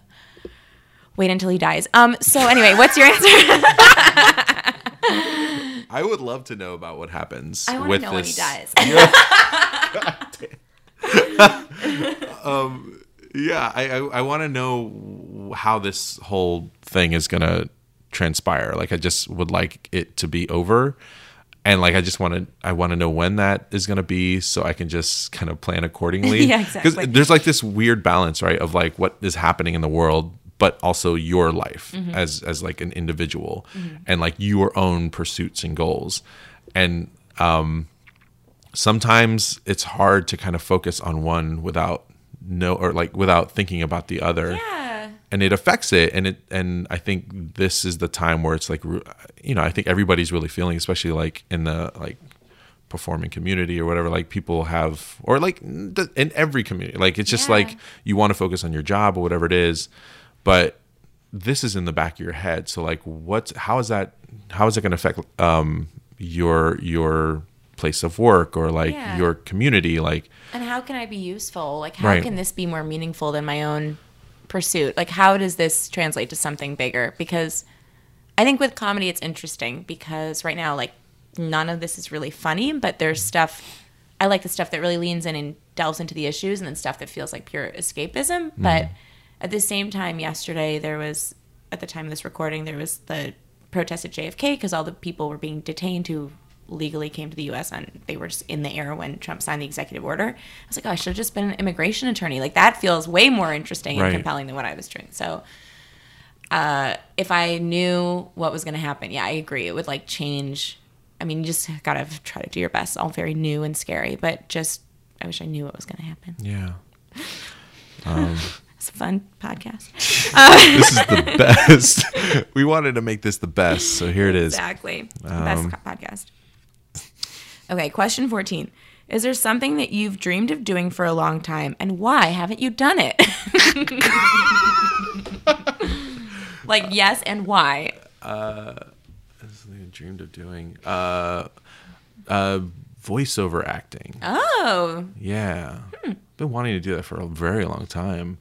wait until he dies. Um so anyway what's your answer? I would love to know about what happens i want with to know when he dies. Yeah, I I, I want to know how this whole thing is gonna transpire. Like, I just would like it to be over, and like I just want to I want to know when that is gonna be, so I can just kind of plan accordingly. Yeah, exactly. Because there's like this weird balance, right, of like what is happening in the world, but also your life Mm-hmm. as as like an individual, and like your own pursuits and goals, and um sometimes it's hard to kind of focus on one without no or like without thinking about the other yeah and it affects it and it and i think this is the time where it's like you know i think everybody's really feeling especially like in the like performing community or whatever like people have or like in every community like it's just Yeah. like you want to focus on your job or whatever it is but this is in the back of your head so like what's how is that how is it going to affect um your your place of work or like Yeah. your community like and how can i be useful like how Right. can this be more meaningful than my own pursuit like how does this translate to something bigger? Because i think with comedy it's interesting because right now like none of this is really funny but there's stuff i like the stuff that really leans in and delves into the issues and then stuff that feels like pure escapism. Mm-hmm. But at the same time yesterday there was at the time of this recording there was the protest at jfk because all the people were being detained who legally came to the US and they were just in the air when Trump signed the executive order. I was like, oh, I should have just been an immigration attorney. Like that feels way more interesting Right. and compelling than what I was doing. So uh, if I knew what was going to happen, yeah, I agree. It would like change. I mean, you just got to try to do your best. All very new and scary, but just I wish I knew what was going to happen. yeah It's a fun podcast. this is the best we wanted to make this the best so here it is Exactly. The best podcast. Okay, question 14. Is there something that you've dreamed of doing for a long time and why haven't you done it? like, yes, and why? Uh, something I dreamed of doing uh uh voiceover acting Oh, yeah been wanting to do that for a very long time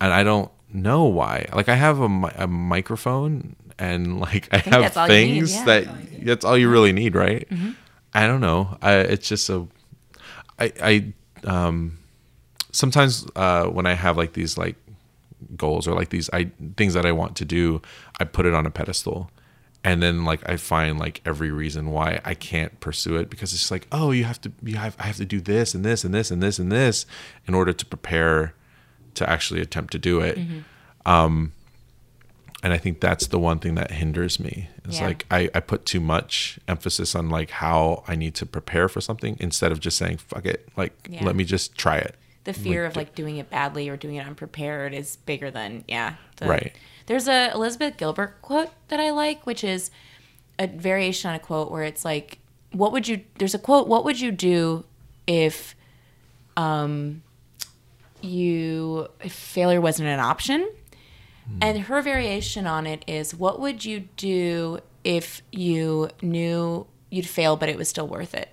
and i don't know why. Like I have a, a microphone and like I, think have need, things yeah. that that's all you really need, right? I don't know. I, it's just a I I um sometimes uh when I have like these like goals or like these I things that I want to do, I put it on a pedestal. And then like I find like every reason why I can't pursue it because it's like, oh, you have to you have I have to do this and this and this and this and this in order to prepare to actually attempt to do it. Um and I think that's the one thing that hinders me. It's Yeah. like I, I put too much emphasis on like how I need to prepare for something instead of just saying, fuck it. Like Yeah. let me just try it. the fear of like doing it badly or doing it unprepared is bigger than yeah the- Right. there's a elizabeth gilbert quote that i like which is a variation on a quote where it's like what would you there's a quote what would you do if um you if failure wasn't an option and her variation on it is what would you do if you knew you'd fail but it was still worth it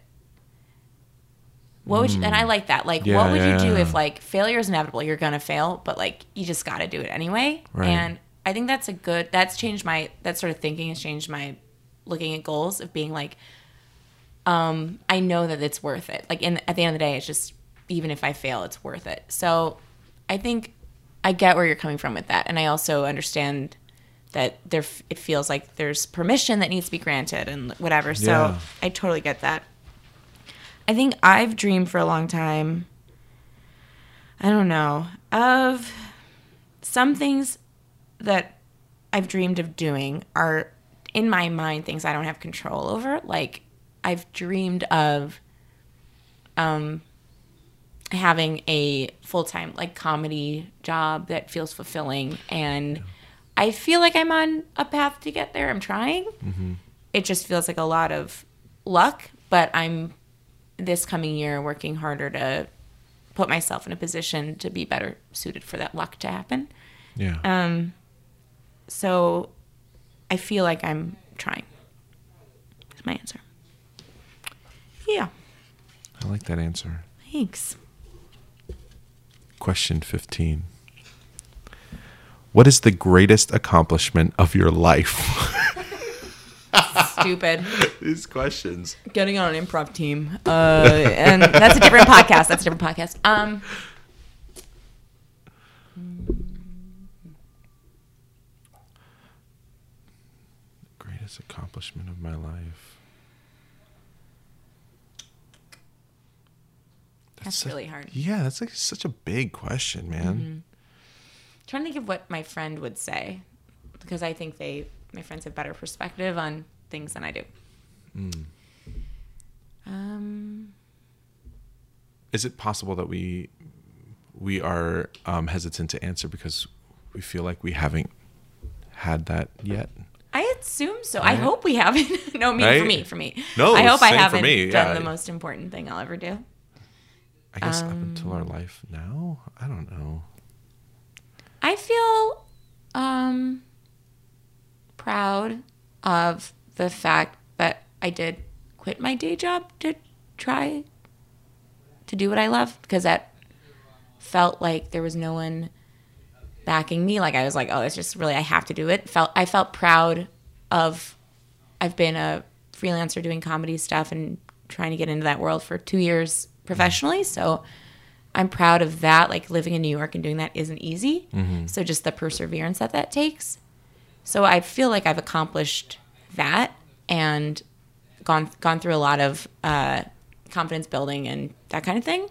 what would you, and I like that. Like, Yeah, what would yeah, you do yeah. if like failure is inevitable? You're gonna fail, but like you just got to do it anyway. Right. And I think that's a good. That's changed my that sort of thinking has changed my looking at goals of being like, um, I know that it's worth it. Like, in at the end of the day, it's just even if I fail, it's worth it. So, I think I get where you're coming from with that, and I also understand that there it feels like there's permission that needs to be granted and whatever. So Yeah. I totally get that. I think I've dreamed for a long time. I don't know of some things that I've dreamed of doing are in my mind things I don't have control over. Like I've dreamed of um having a full-time like comedy job that feels fulfilling and I feel like I'm on a path to get there. I'm trying. It just feels like a lot of luck, but I'm this coming year working harder to put myself in a position to be better suited for that luck to happen. Yeah. Um, so I feel like I'm trying. Is my answer. Yeah. I like that answer. Thanks. Question 15. What is the greatest accomplishment of your life? Stupid. These questions. Getting on an improv team. Uh, and that's a different podcast. That's a different podcast. Um, Greatest accomplishment of my life. That's such- really hard. Yeah, that's like such a big question, man. trying to think of what my friend would say because I think they, my friends have better perspective on things than I do. Um, Is it possible that we we are um, hesitant to answer because we feel like we haven't had that yet? I assume so. I hope we haven't. no, me for me for me. No, I hope I for haven't me, done yeah. the most important thing I'll ever do. I guess up until our life now, I don't know. I feel um proud of the fact that I did quit my day job to try to do what I love because that felt like there was no one backing me. Like I was like oh it's just really I have to do it. Felt I felt proud of I've been a freelancer doing comedy stuff and trying to get into that world for 2 years professionally so I'm proud of that. Like living in New York and doing that isn't easy. So just the perseverance that that takes. So I feel like I've accomplished that and gone gone through a lot of uh, confidence building and that kind of thing.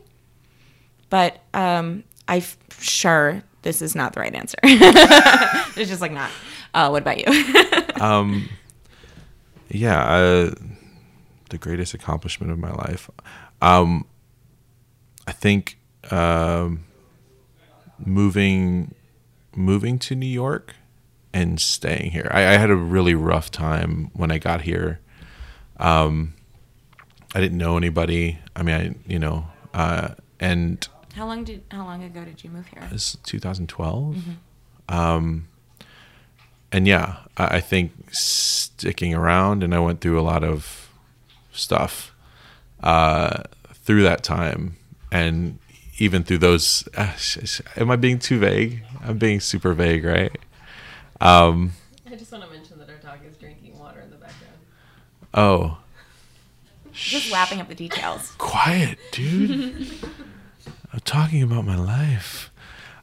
But um, I'm sure this is not the right answer. it's just like not. Uh, what about you? um, Yeah, uh, the greatest accomplishment of my life. Um, I think um, moving moving to New York and staying here. I, I had a really rough time when I got here. Um, I didn't know anybody. I mean, I you know, uh, and how long did how long ago did you move here? this is 2012 um and yeah I, I think sticking around and i went through a lot of stuff uh through that time and even through those, uh, sh- sh- am I being too vague? I'm being super vague, right? Um, I just want to mention that our dog is drinking water in the background. oh, Just lapping up the details. quiet, dude. I'm talking about my life.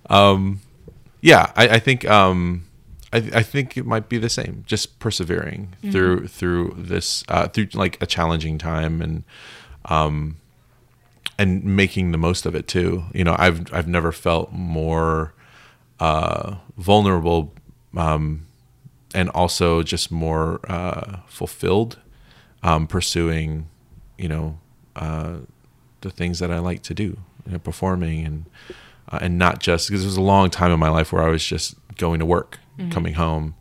Um, yeah, I, I think um, I, I think it might be the same. Just persevering through through this uh, through like a challenging time and um, and making the most of it too. You know, I've I've never felt more uh, vulnerable um, and also just more uh, fulfilled um, pursuing, you know, uh, the things that I like to do, you know, performing and uh, and not just because there was a long time in my life where I was just going to work, coming home,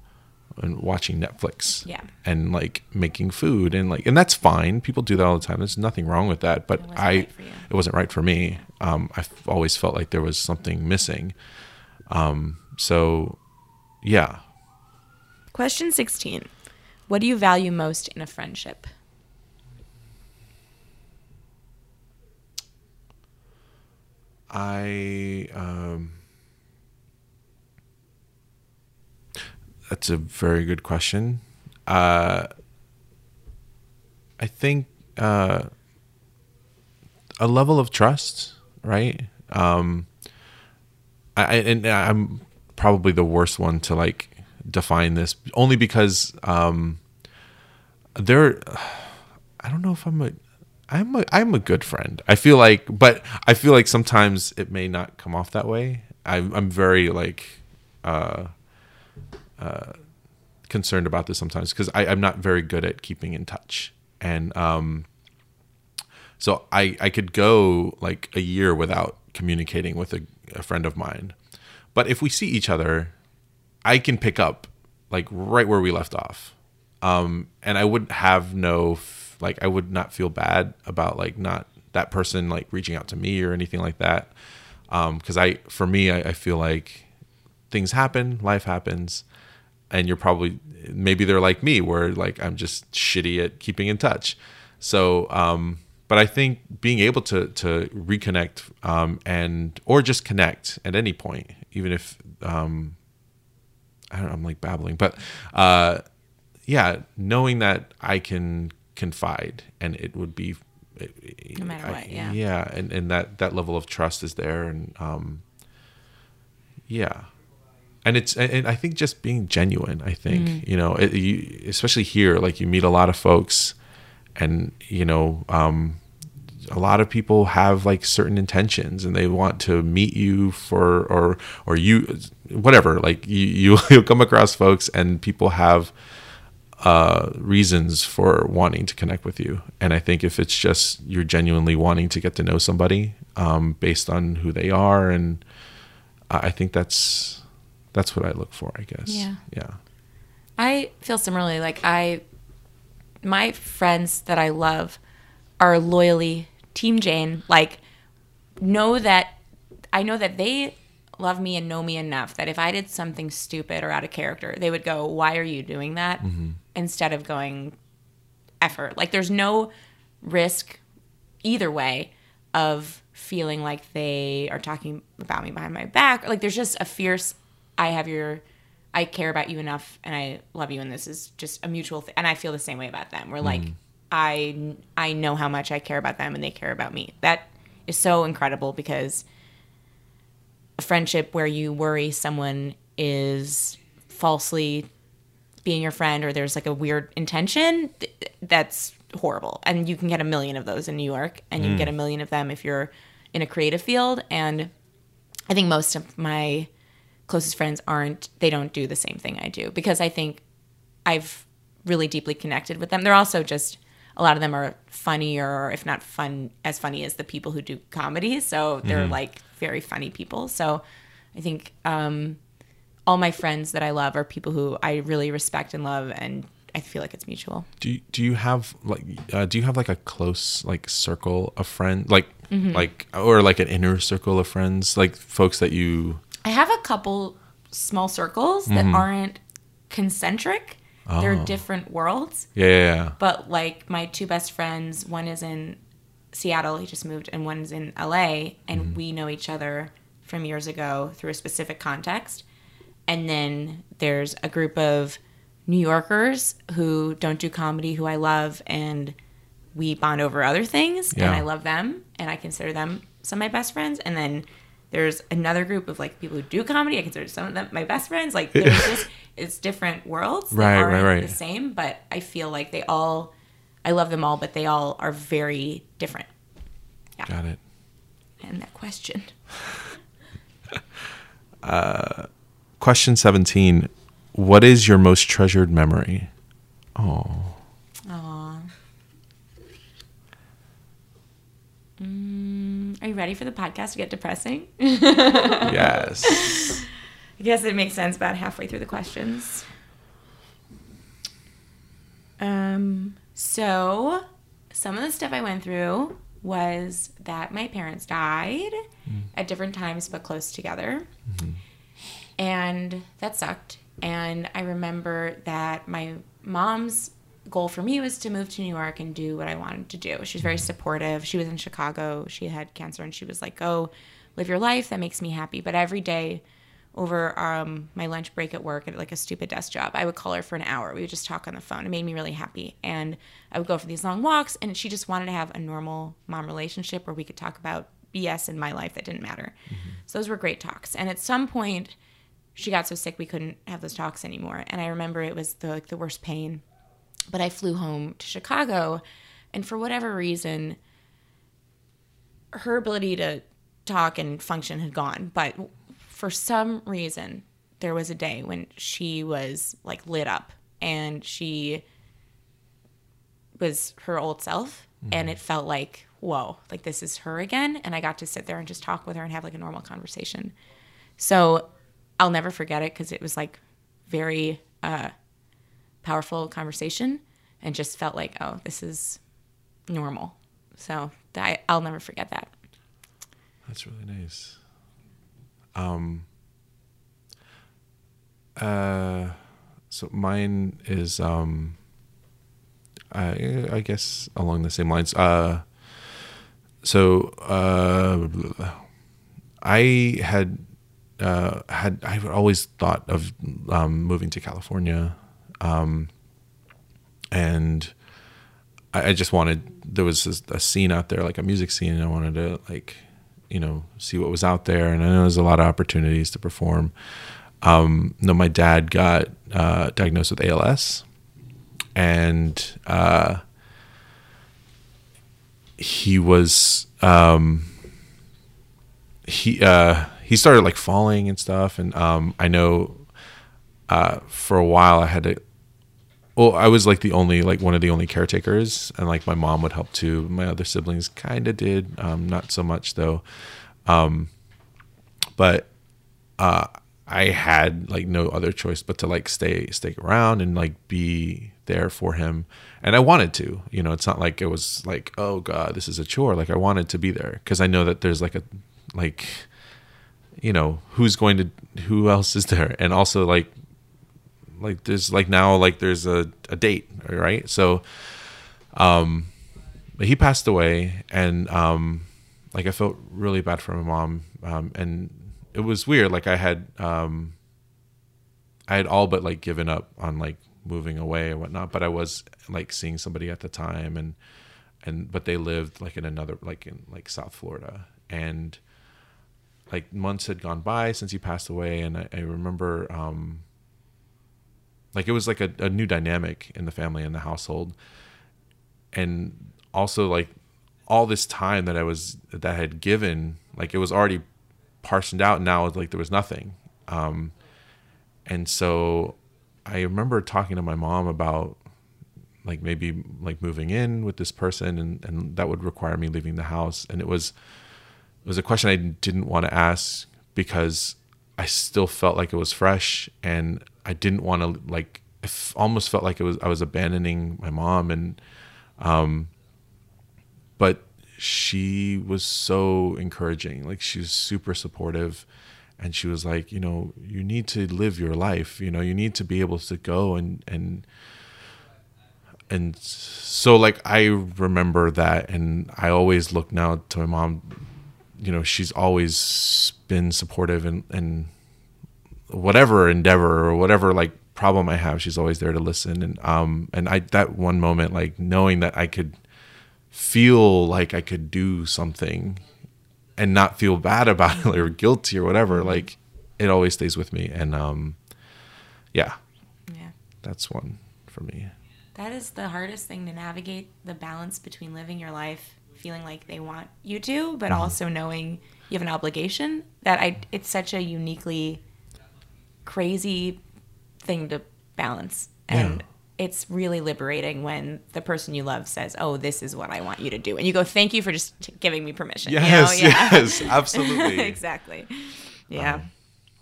and watching Netflix, Yeah. and like making food and like and that's fine. People do that all the time. There's nothing wrong with that, but wasn't I right it wasn't right for me. Um, I've always felt like there was something missing. Um, so yeah, Question 16. What do you value most in a friendship? I um, that's a very good question. Uh, I think uh, a level of trust, right? Um, I, I- and I'm probably the worst one to like define this, only because um, there. I don't know if I'm a I'm a I'm a good friend. I feel like but I feel like sometimes it may not come off that way. I'm I'm very like uh uh concerned about this sometimes because I'm not very good at keeping in touch. And um so I I could go like a year without communicating with a, a friend of mine. But if we see each other, I can pick up like right where we left off. Um, and I would have no f- like I would not feel bad about like not that person like reaching out to me or anything like that. Um, because I for me I, I feel like things happen, life happens, and you're probably maybe they're like me where like I'm just shitty at keeping in touch. So um but I think being able to to reconnect um and or just connect at any point, even if um I don't know, I'm like babbling, but uh yeah, knowing that I can confide and it would be No matter I- what, yeah. yeah and, and that that level of trust is there and um yeah and it's and i think just being genuine i think Mm. you know it, you, especially here like you meet a lot of folks and you know um a lot of people have like certain intentions and they want to meet you for or or you whatever like you you you'll come across folks and people have uh reasons for wanting to connect with you and i think if it's just you're genuinely wanting to get to know somebody um based on who they are and I think that's that's what i look for i guess Yeah. yeah I feel similarly. Like I, my friends that I love are loyally Team Jane. Like, know that I know that they love me and know me enough that if I did something stupid or out of character, they would go, "Why are you doing that?" Mm-hmm. Instead of going, "Effort." Like, there's no risk either way of feeling like they are talking about me behind my back. Like, there's just a fierce. I have your I care about you enough and I love you and this is just a mutual thing and I feel the same way about them. We're like mm. I I know how much I care about them and they care about me. That is so incredible because a friendship where you worry someone is falsely being your friend or there's like a weird intention th- that's horrible and you can get a million of those in new york and you can get mm. a million of them if you're in a creative field and i think most of my closest friends aren't they don't do the same thing i do because i think i've really deeply connected with them. They're also just a lot of them are funnier or if not fun as funny as the people who do comedy. So they're like very funny people. So i think um all my friends that I love are people who I really respect and love, and I feel like it's mutual. do you, do you have like uh, do you have like a close like circle of friends? Like like or like an inner circle of friends? Like folks that you I have a couple small circles that mm-hmm. aren't concentric. They're oh. different worlds. yeah yeah, yeah. But like my two best friends, one is in Seattle. He just moved, and one's in LA, and mm-hmm. we know each other from years ago through a specific context. And then there's a group of New Yorkers who don't do comedy, who I love, and we bond over other things, Yeah. and I love them, and I consider them some of my best friends. And then there's another group of like people who do comedy. I consider some of them my best friends. Like there's just it's different worlds, that Right, right, aren't right. The same, but I feel like they all, I love them all, but they all are very different. Got it. And that question. Uh, question 17. What is your most treasured memory? Oh, Aw. Mm, are you ready for the podcast to get depressing? yes. I guess it makes sense about halfway through the questions. Um, so some of the stuff I went through was that my parents died at different times but close together. And that sucked. And I remember that my mom's goal for me was to move to New York and do what I wanted to do. She was very supportive. She was in Chicago. She had cancer and she was like, "Go live your life. That makes me happy." But every day over um, my lunch break at work at like a stupid desk job, I would call her for an hour. We would just talk on the phone. It made me really happy. And I would go for these long walks and she just wanted to have a normal mom relationship where we could talk about BS in my life that didn't matter. So those were great talks. And at some point she got so sick we couldn't have those talks anymore. And I remember it was the like the worst pain. But I flew home to Chicago, and for whatever reason, her ability to talk and function had gone. But for some reason, there was a day when she was like lit up and she was her old self. And it felt like, whoa, like this is her again. And I got to sit there and just talk with her and have like a normal conversation. So I'll never forget it because it was like very uh, powerful conversation and just felt like, oh, this is normal. So I, I'll never forget that. That's really nice. Um. Uh, so mine is um. I I guess along the same lines. Uh. So uh, I had uh had I always thought of um moving to California, um, and I, I just wanted there was a scene out there like a music scene and i wanted to like you know see what was out there. And i know there's a lot of opportunities to perform. Um no my dad got uh diagnosed with als and uh he was um he uh he started like falling and stuff. And um i know uh for a while i had to well i was like the only like one of the only caretakers and like my mom would help too. My other siblings kind of did um not so much though. Um but uh i had like no other choice but to like stay stay around and like be there for him. And i wanted to you know it's not like it was like oh god this is a chore. Like i wanted to be there because i know that there's like a like you know who's going to who else is there? And also like like there's like now like there's a, a date right? So um he passed away and um like i felt really bad for my mom um and it was weird. Like i had um i had all but like given up on like moving away and whatnot but i was like seeing somebody at the time and and but they lived like in another like in like south florida. And like months had gone by since he passed away and i, I remember um like it was like a, a new dynamic in the family and the household. And also like all this time that i was that I had given like it was already parsoned out. Now like there was nothing. Um and so i remember talking to my mom about like maybe like moving in with this person and and that would require me leaving the house. And it was it was a question i didn't want to ask because i still felt like it was fresh. And i didn't want to like I f- almost felt like it was i was abandoning my mom and um but she was so encouraging like she was super supportive and she was like you know you need to live your life you know you need to be able to go and and and so like I remember that, and I always look now to my mom. You know, she's always been supportive and and whatever endeavor or whatever like problem I have, she's always there to listen. And um and I that one moment, like knowing that I could feel like I could do something and not feel bad about it or guilty or whatever, like it always stays with me. And um yeah, Yeah. that's one for me. That is the hardest thing to navigate the balance between living your life feeling like they want you to, but also knowing you have an obligation. That I it's such a uniquely crazy thing to balance. And Yeah. it's really liberating when the person you love says, "Oh, this is what I want you to do," and you go, "Thank you for just t- giving me permission." you know? Yes, Yeah. yes, absolutely. exactly. Yeah. Um,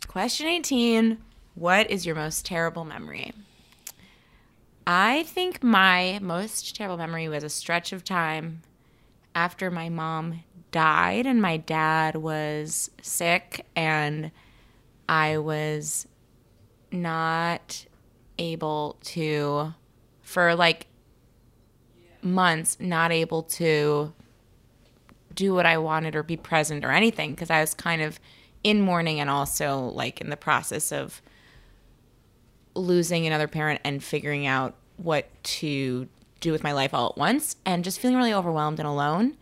Question 18 What is your most terrible memory? I think my most terrible memory was a stretch of time after my mom died and my dad was sick and I was not able to for like months not able to do what I wanted or be present or anything because I was kind of in mourning and also like in the process of losing another parent and figuring out what to do with my life all at once and just feeling really overwhelmed and alone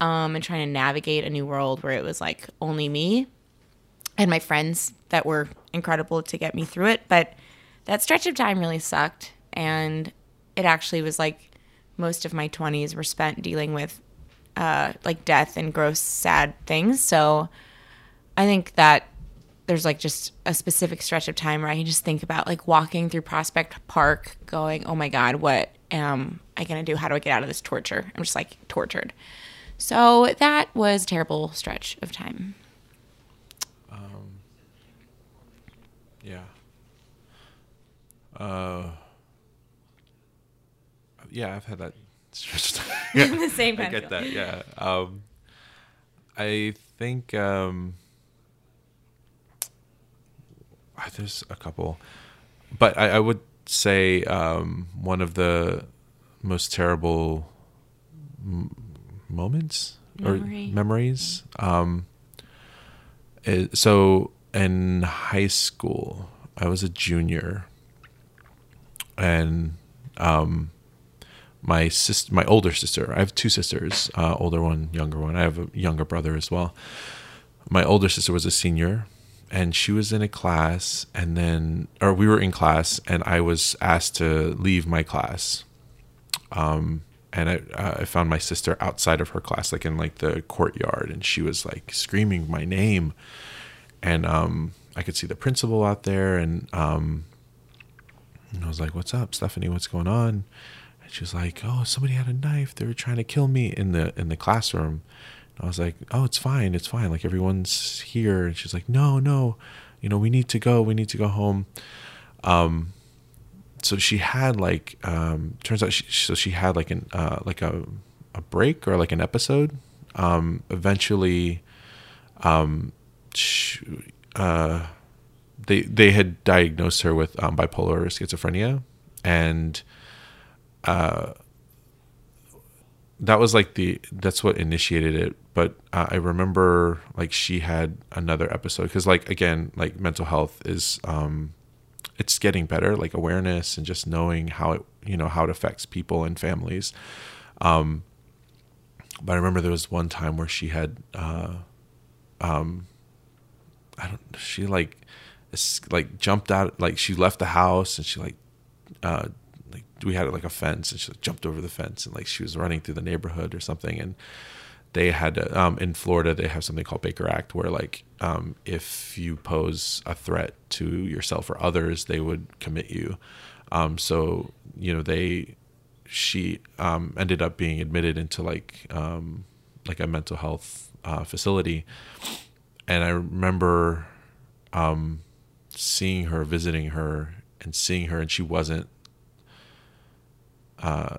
um, and trying to navigate a new world where it was like only me and my friends that were incredible to get me through it. But that stretch of time really sucked. And it actually was like most of my 20s were spent dealing with uh, like death and gross, sad things. So I think that there's like just a specific stretch of time where I can just think about like walking through Prospect Park going, oh my God, what am I going to do? How do I get out of this torture? I'm just like tortured. So that was a terrible stretch of time. Yeah. Uh. Yeah, I've had that. stretch. Yeah, the same I get that. Yeah. Um. I think um. ah, There's a couple, but I, I would say um, one of the most terrible m- moments Memory. or memories. Um, is, so in high school, I was a junior, and um, my sister, my older sister. I have two sisters, uh, older one, younger one. I have a younger brother as well. My older sister was a senior, and she was in a class, and then, or we were in class, and I was asked to leave my class. Um, and I, uh, I found my sister outside of her class, like in like the courtyard, and she was like screaming my name, and um, I could see the principal out there, and um, and I was like, "What's up, Stephanie? What's going on?" And she was like, "Oh, somebody had a knife. They were trying to kill me in the in the classroom." And I was like, "Oh, it's fine. It's fine. Like everyone's here." And she's like, "No, no, you know, we need to go. We need to go home." Um, so she had like um, turns out she, so she had like an uh, like a a break or like an episode. Um, eventually, um, uh, they they had diagnosed her with um, bipolar or schizophrenia, and uh, that was like the that's what initiated it. But uh, I remember like she had another episode because like again like mental health is um, it's getting better like awareness and just knowing how it you know how it affects people and families. Um, but I remember there was one time where she had uh, um, I don't she like like jumped out like she left the house and she like uh like we had like a fence and she like, jumped over the fence and like she was running through the neighborhood or something and they had um in Florida they have something called Baker Act where like um if you pose a threat to yourself or others they would commit you. Um so you know they she um ended up being admitted into like um like a mental health uh facility and I remember um, seeing her, visiting her, and seeing her, and she wasn't. Uh,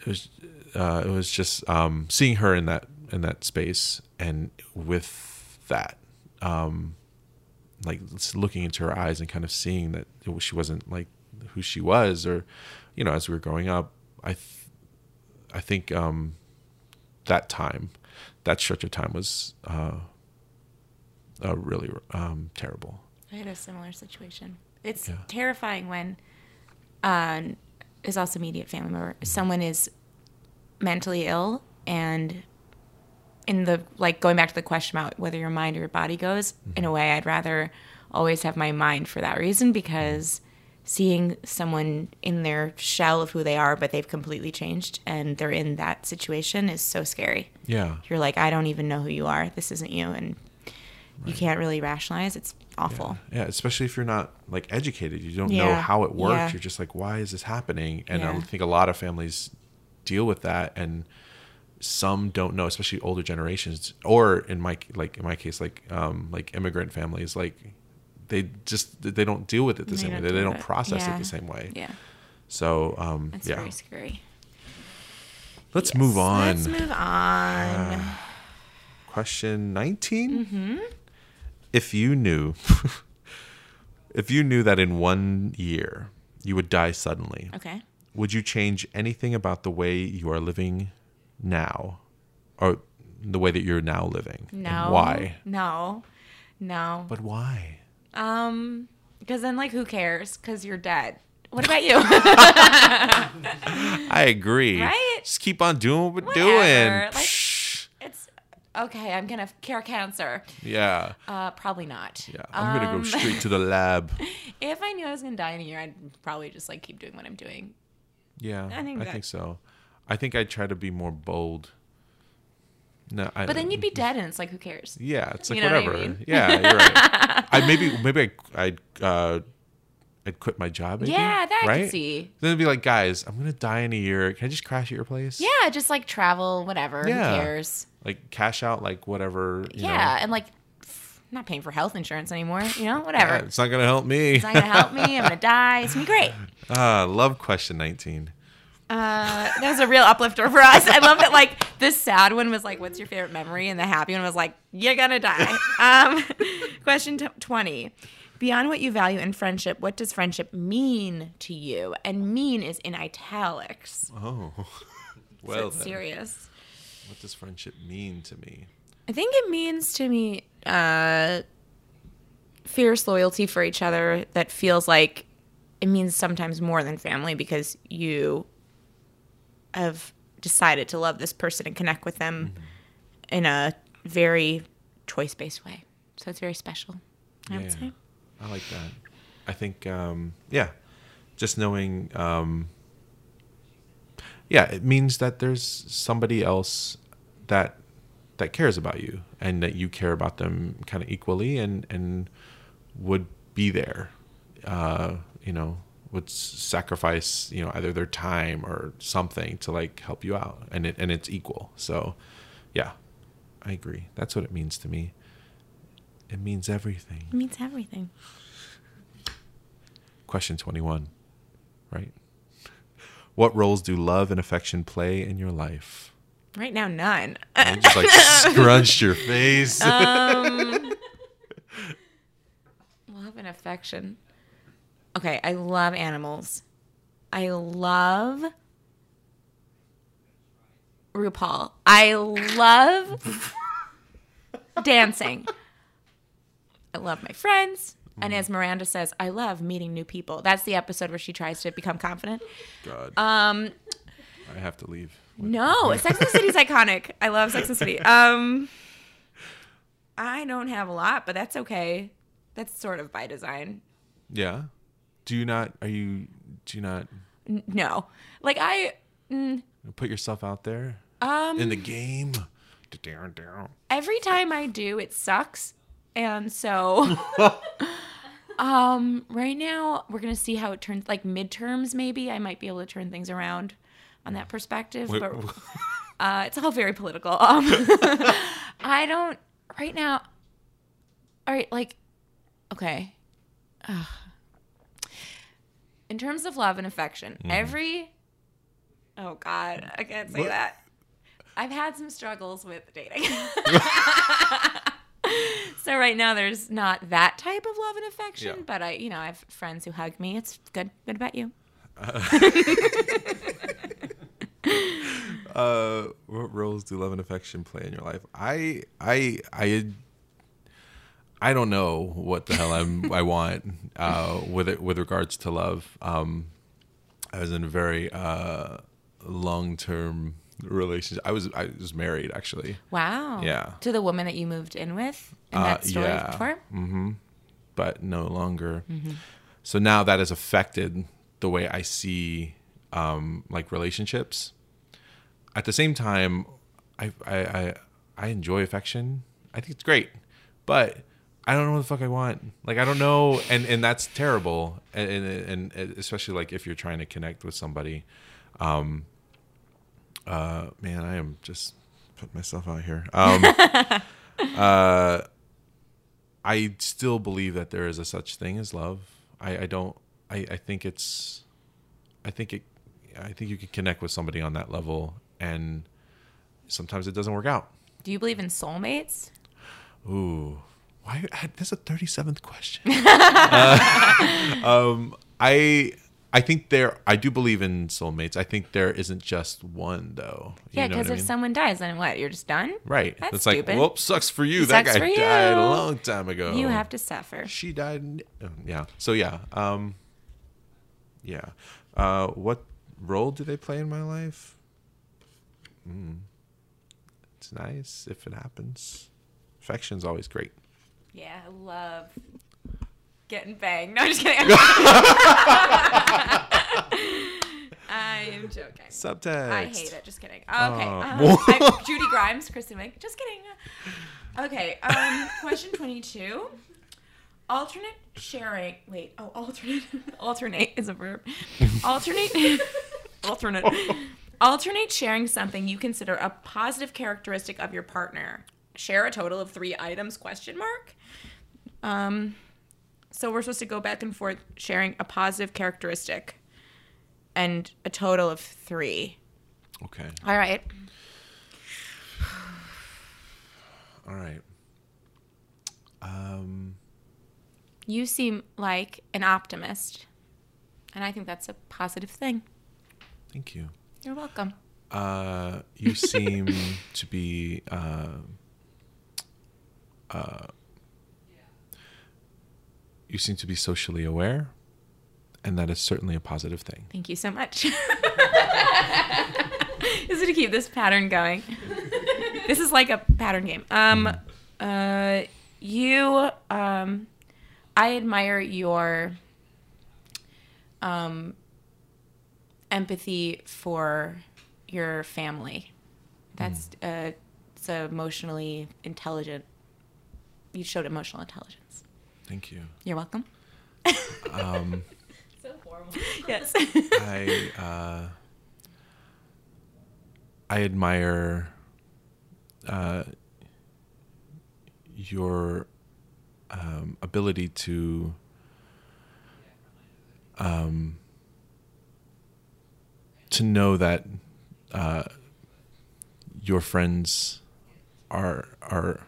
it was, uh, it was just um, seeing her in that in that space, and with that, um, like looking into her eyes and kind of seeing that it she wasn't like who she was, or you know, as we were growing up, I, th- I think um, that time, that stretch of time was uh, uh, really um, terrible. I had a similar situation. It's Yeah. terrifying when uh, is also immediate family member. Someone is mentally ill and in the like going back to the question about whether your mind or your body goes, in a way I'd rather always have my mind for that reason because seeing someone in their shell of who they are but they've completely changed and they're in that situation is so scary. Yeah. You're like, I don't even know who you are. This isn't you and you can't really rationalize. It's awful. Yeah, especially if you're not like educated, you don't know how it works. Yeah. You're just like, why is this happening? And I think a lot of families deal with that, and some don't know, especially older generations, or in my like in my case, like um like immigrant families, like they just they don't deal with it the They same way. They, they don't it. process Yeah. it the same way. Yeah. So um That's yeah, very scary. let's move on. Let's move on. Question 19 Mm-hmm. If you knew, if you knew that in one year you would die suddenly, okay. would you change anything about the way you are living now, or the way that you're now living? And No. why? No. No. But why? Um, because then like who cares? Because you're dead. What about you? I agree. Right? Just keep on doing what we're Whatever. doing. Like- okay. I'm gonna cure cancer. yeah. Uh, probably not. Yeah. I'm gonna Um, go straight to the lab. If I knew I was gonna die in a year, I'd probably just like keep doing what I'm doing. Yeah. I think I that- think so. I think I'd try to be more bold. No, I, But then you'd be dead, and it's like who cares? Yeah, it's like You know what I whatever. mean? Yeah, you're right. I maybe maybe I I'd uh I'd quit my job. Maybe, Yeah, that I could see. Then it'd be like, guys, I'm gonna die in a year. Can I just crash at your place? Yeah, just like travel, whatever. Yeah. Who cares? Like cash out, like whatever. You yeah, know. and like I'm not paying for health insurance anymore. You know, whatever. Yeah, it's not gonna help me. It's not gonna help me. I'm gonna die. It's gonna be great. Ah, love question 19. Uh, that was a real uplifter for us. I love that. Like the sad one was like, "What's your favorite memory?" and the happy one was like, "You're gonna die." Um, question t- twenty: Beyond what you value in friendship, what does friendship mean to you? And "mean" is in italics. Oh, so well, it's then, serious. What does friendship mean to me? I think it means to me uh, fierce loyalty for each other that feels like it means sometimes more than family because you have decided to love this person and connect with them in a very choice based way. So it's very special, I would say. I like that. I think, um, yeah, just knowing, um, yeah, it means that there's somebody else that that cares about you and that you care about them kind of equally and and would be there, uh, you know, would sacrifice, you know, either their time or something to like help you out, and it and it's equal. So, yeah, I agree. That's what it means to me. It means everything. It means everything. Question 21, right? What roles do love and affection play in your life? Right now, none. You just like scrunched your face. Um, love and affection. Okay, I love animals. I love RuPaul. I love dancing. I love my friends. And as Miranda says, I love meeting new people. That's the episode where she tries to become confident. God, Um, I have to leave. no, Sex and the City's iconic. I love Sex and the City. Um, I don't have a lot, but that's okay. That's sort of by design. Yeah. Do you not? Are you? Do you not N- No, like I, mm, put yourself out there um, in the game? Every time I do, it sucks, and so, um, right now we're gonna see how it turns. Like midterms, maybe I might be able to turn things around on that perspective, Wait, but uh, it's all very political. Um, I don't right now. All right, like, okay. Ugh. In terms of love and affection, every. Oh God, I can't say What? that. I've had some struggles with dating. so right now there's not that type of love and affection, Yeah. but I, you know, I have friends who hug me. It's good. Good about you. uh, what roles do love and affection play in your life? I I I I don't know what the hell I'm I want uh, with it with regards to love. Um, I was in a very uh, long term relationship. I was I was married actually. Wow. Yeah. To the woman that you moved in with in Uh, that story yeah. before? but no longer. Mm-hmm. So now that has affected the way I see um, like relationships. At the same time, I, I I I enjoy affection. I think it's great, but I don't know what the fuck I want. Like I don't know, and and that's terrible. And and, and especially like if you're trying to connect with somebody. Um, uh, man, I am just putting myself out here. Um, uh, I still believe that there is a such thing as love. I, I don't. I, I think it's. I think it. I think you can connect with somebody on that level, and sometimes it doesn't work out. Do you believe in soulmates? Ooh, why? That's a thirty seventh question. uh, um, I. I think there. I do believe in soulmates. I think there isn't just one though. You Yeah, because I if mean? someone dies, then what? You're just done? right, That's it's like, stupid. whoop, sucks for you. that Sucks guy died a long time ago. You have to suffer. she died oh, yeah so yeah um yeah uh what role do they play in my life mm. it's nice if it happens affection's always great Yeah, I love getting banged. No, I'm just kidding. I am joking. subtext I hate it. Just kidding. Okay. Oh. um, I- Judy Grimes, Kristen Wiig. Just kidding. Okay. Um, question 22. Alternate sharing. Wait. Oh, alternate. alternate is a verb. Alternate. alternate. Alternate sharing something you consider a positive characteristic of your partner. Share a total of three items? Question mark. Um, so we're supposed to go back and forth sharing a positive characteristic, and a total of three. okay All right. all right um You seem like an optimist, and I think that's a positive thing. thank you You're welcome. uh you seem to be uh uh you seem to be socially aware and that is certainly a positive thing Thank you so much. This is to keep this pattern going. This is like a pattern game. Um, uh, you, um, I admire your um, empathy for your family. That's uh, it's emotionally intelligent. You showed emotional intelligence. Thank you You're welcome. um So formal. Yes. I uh, I admire uh, your um, ability to um, to know that uh, your friends are are.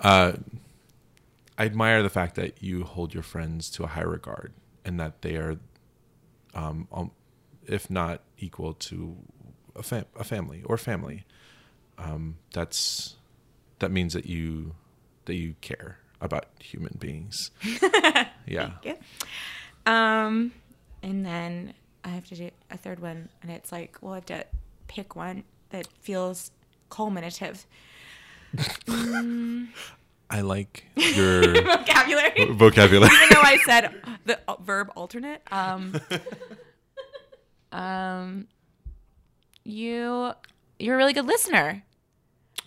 Uh, I admire the fact that you hold your friends to a high regard and that they are, um, um if not equal to a, fam- a family or family. Um, that's that means that you that you care about human beings. yeah. Um, and then I have to do a third one, and it's like, well, I have to pick one that feels culminative. I like your Vocabulary. vocabulary. Even though I said the uh, verb alternate. Um, um, you, you're a really good listener.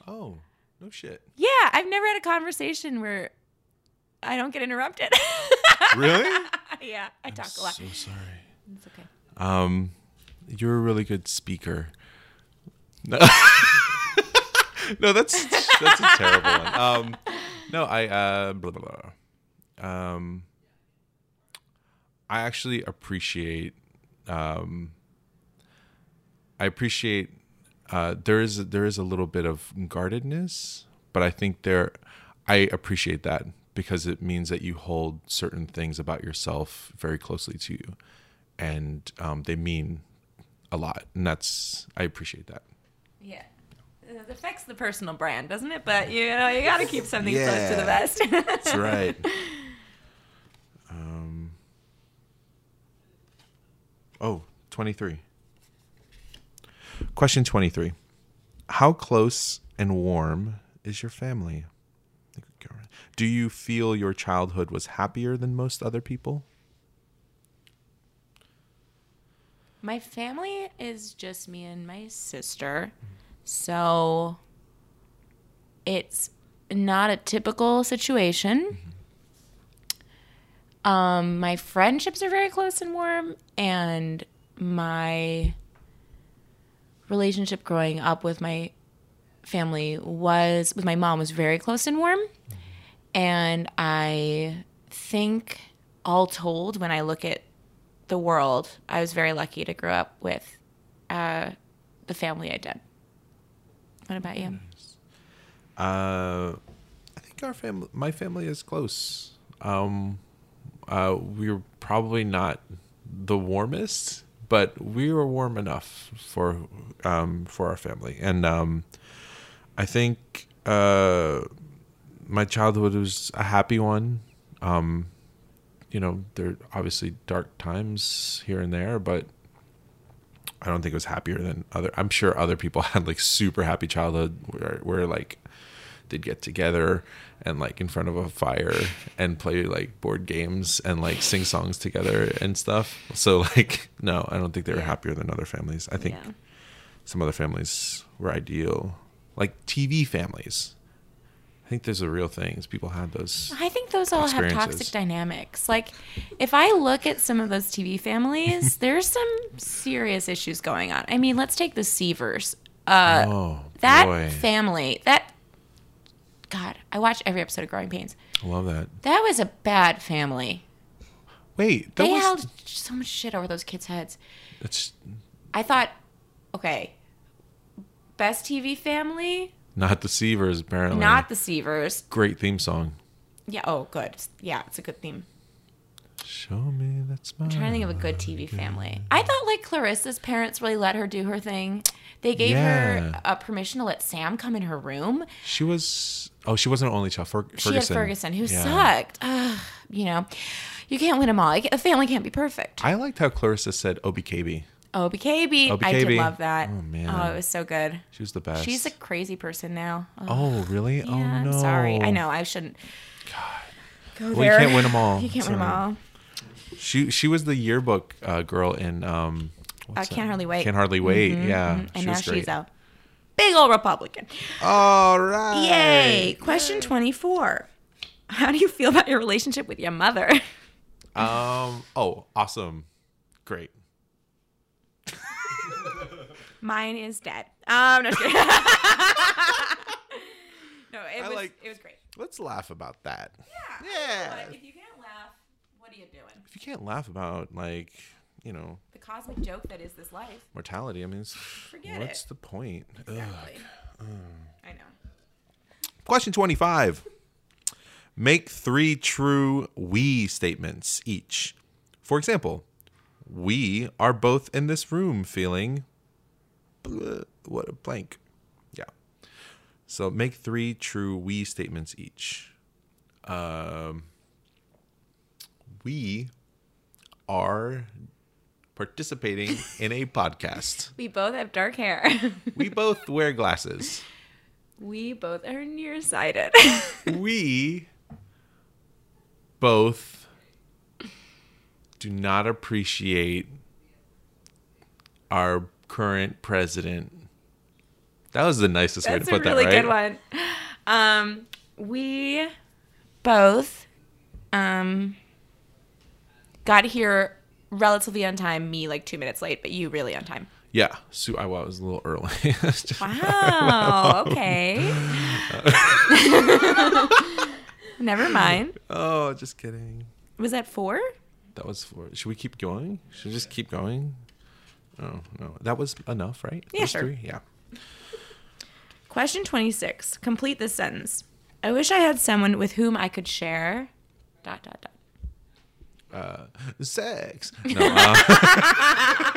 oh, no shit. Yeah, I've never had a conversation where I don't get interrupted. Really? yeah, I talk a lot. So sorry. It's okay. Um, you're a really good speaker. No, no that's that's a terrible one. Um, no, I uh, blah, blah, blah. Um, I actually appreciate. Um, I appreciate. Uh, there is there is a little bit of guardedness, but I think there. I appreciate that because it means that you hold certain things about yourself very closely to you, and um, they mean a lot, and that's I appreciate that. Yeah. It affects the personal brand, doesn't it? But you know, you got to keep something close to the vest. That's right. Um, oh, 23. Question 23. How close and warm is your family? I think we go around. Do you feel your childhood was happier than most other people? My family is just me and my sister. So it's not a typical situation. Um, my friendships are very close and warm, and my relationship growing up with my family was with my mom was very close and warm. And I think all told, when I look at the world, I was very lucky to grow up with uh, the family I did. What about you? Uh, I think our family, my family is close. Um, uh, We're probably not the warmest, but we were warm enough for um, for our family, and um, I think uh, my childhood was a happy one. Um, you know, there are obviously dark times here and there, but I don't think it was happier than other. I'm sure other people had like super happy childhood where, where like they'd get together and like in front of a fire and play like board games and like sing songs together and stuff. So like, no, I don't think they were happier than other families. I think Yeah. some other families were ideal, like TV families. I think there's a real thing. is People had those. I think those all have toxic dynamics. Like, if I look at some of those TV families, there's some serious issues going on. I mean, let's take the Seavers. Uh, oh, that boy. family, that God, I watched every episode of Growing Pains. I love that. That was a bad family. Wait, They was. held so much shit over those kids' heads. It's I thought, okay, best TV family, not the Seavers, apparently. not the Seavers. Great theme song. Yeah. Oh, good. Yeah, it's a good theme. Show me that smile. I'm trying to think of a good TV family. I thought like Clarissa's parents really let her do her thing. They gave her Yeah. uh, permission to let Sam come in her room. She was. Oh, she wasn't an only child. Fer- Ferguson. She had Ferguson, who Yeah. sucked. Ugh, you know, you can't win them all. A family can't be perfect. I liked how Clarissa said "OBKB." OBKB. I did love that. Oh, man. Oh, it was so good. She was the best. She's a crazy person now. Oh, Oh, really? yeah, oh no. I'm sorry. I know I shouldn't. Go Well, you can't win 'em all. You can't win them all. She she was the yearbook uh, girl in um. I can't that? hardly wait. Can't hardly wait. Yeah. Mhm. And she now she's a big old Republican. All right. Yay! Question 24. How do you feel about your relationship with your mother? Um. Oh, awesome. Great. Mine is dead. Um, no, no, it I was like- it was great. Let's laugh about that. Yeah. Yeah. But if you can't laugh, what are you doing? If you can't laugh about like you know The cosmic joke that is this life. mortality, I mean, it's, Forget what's it. the point? Ugh. Exactly. I know. Question 25. Make three true we statements each. For example, we are both in this room feeling blah, what a blank. Yeah. So make three true we statements each. Um, we are participating in a podcast. We both have dark hair. We both wear glasses. we both are nearsighted. we both do not appreciate our current president. That was the nicest way to That's a put really that, right? good one. Um, we both um, got here relatively on time. Me like two minutes late, but you really on time. Yeah, so I, was a little early. Wow. Okay. Never mind. oh, just kidding. Was that four? That was four. Should we keep going? Should we just keep going? Oh no, that was enough, right? Yeah, Those sure. Three? Yeah. Question 26. Complete this sentence. I wish I had someone with whom I could share. Dot, dot, dot. Uh, sex. No, uh,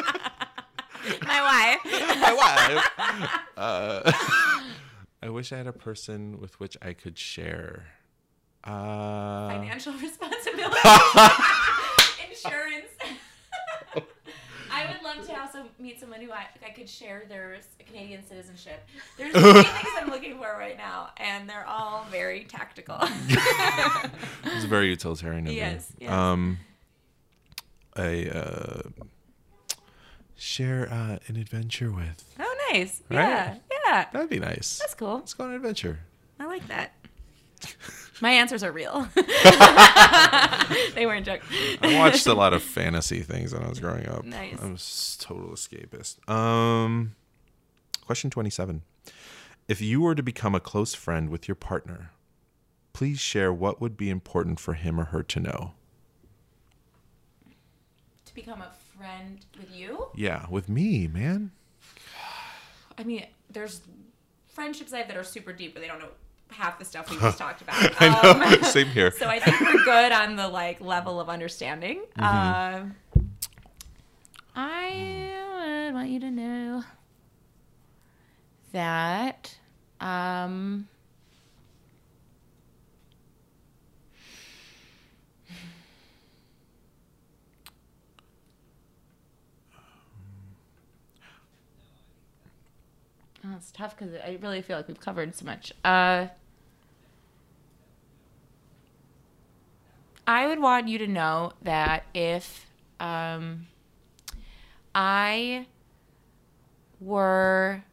My wife. My wife. Uh, I wish I had a person with which I could share. Uh, Financial responsibility. Insurance. I would love to also meet someone who I, I could share their Canadian citizenship. There's many things I'm looking for right now, and they're all very tactical. it's very utilitarian. Of. Yes, yes. Um, I uh, share uh, an adventure with. oh, nice. Right? Yeah, yeah. That'd be nice. That's cool. Let's go on an adventure. I like that. My answers are real. they weren't jokes. I watched a lot of fantasy things when I was growing up. Nice. I was total escapist. Um, question twenty-seven: If you were to become a close friend with your partner, please share what would be important for him or her to know. To become a friend with you? Yeah, with me, man. I mean, there's friendships I have that are super deep, but they don't know half the stuff we just talked about. I know. Um, Same here. so I think we're good on the like level of understanding. Mm-hmm. Uh, I would want you to know that um, Oh, it's tough because I really feel like we've covered so much. Uh, I would want you to know that if um, I were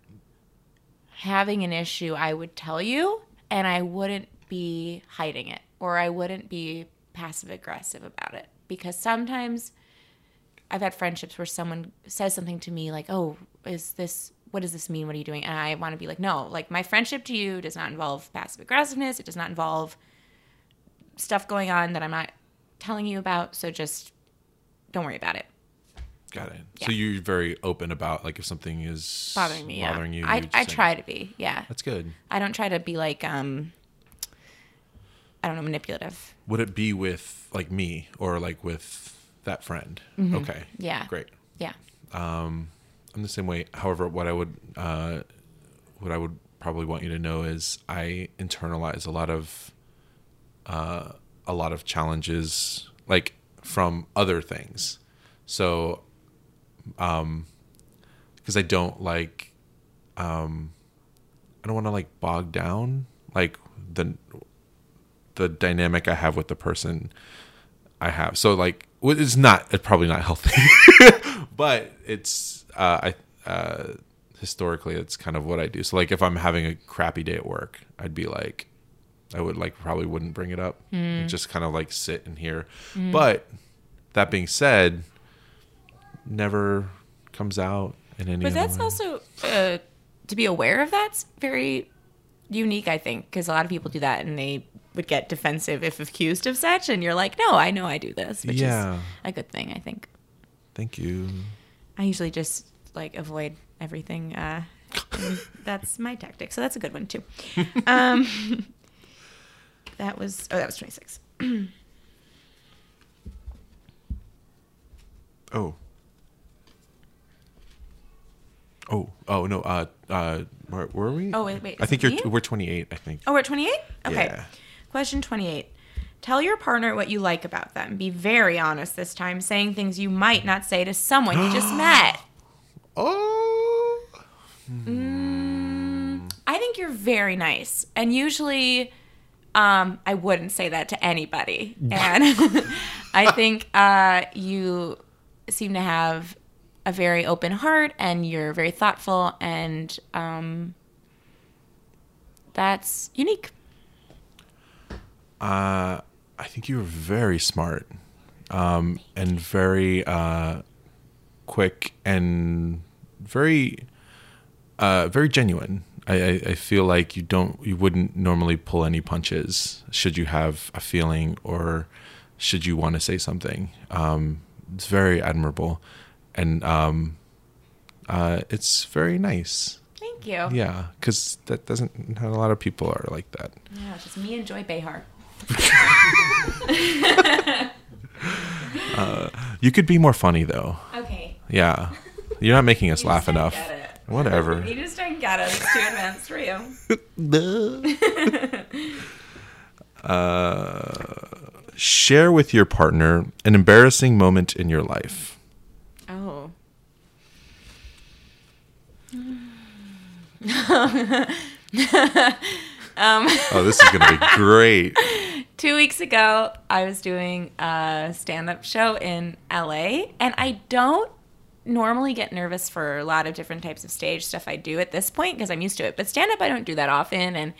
having an issue, I would tell you and I wouldn't be hiding it or I wouldn't be passive aggressive about it. Because sometimes I've had friendships where someone says something to me like, "Oh, is this what does this mean? What are you doing?" And I want to be like, "No, like my friendship to you does not involve passive aggressiveness. It does not involve stuff going on that I'm not telling you about. So just don't worry about it. Got it. So you're very open about like if something is Bothering me, yeah. bothering you. I I try to be, yeah. That's good. I don't try to be like um I don't know, manipulative. Would it be with like me or like with that friend? Okay. Mm-hmm. Yeah. Great. Yeah. Um, I'm the same way. However, what I would uh, what I would probably want you to know is I internalize a lot of uh, a lot of challenges like from other things. So, um, because I don't like, um, I don't want to like bog down like the the dynamic I have with the person I have. So like, it's not it's probably not healthy, but it's uh, I uh, historically it's kind of what I do. So like, if I'm having a crappy day at work, I'd be like, I would like probably wouldn't bring it up, and just kind of like sit and hear. But that being said, never comes out in any. But that's way. also uh, to be aware of that's very unique, I think, because a lot of people do that and they would get defensive if accused of such, and you're like, no, I know I do this, which Yeah. is a good thing, I think. Thank you. I usually just like avoid everything. Uh, that's my tactic, so that's a good one too. Um, that was oh, that was twenty six. Oh. Oh, oh no. Uh, uh, where were we? Oh wait, wait. I think it you're. We're 28. I think. Oh, we're 28? Okay. Yeah. Question 28. Tell your partner what you like about them. Be very honest this time, saying things you might not say to someone you just met. Oh. I think you're very nice. And usually, um, I wouldn't say that to anybody. And I think uh, you seem to have a very open heart and you're very thoughtful, and um, that's unique. Uh, I think you're very smart, um, and very uh, quick and very, uh, very genuine. I, I, I feel like you don't, you wouldn't normally pull any punches should you have a feeling or should you want to say something. Um, it's very admirable, and um, uh, it's very nice. Thank you. Yeah, because that doesn't. Not a lot of people are like that. Yeah, it's just me and Joy Behar. You could be more funny though. Okay. Yeah. You're not making us You laugh enough. Get it. Whatever. You just don't get it. It's too advanced for you. uh, share with your partner an embarrassing moment in your life. Oh. Oh, this is gonna be great. Two weeks ago, I was doing a stand up show in LA, and I don't normally get nervous for a lot of different types of stage stuff I do at this point because I'm used to it. But stand up, I don't do that often. And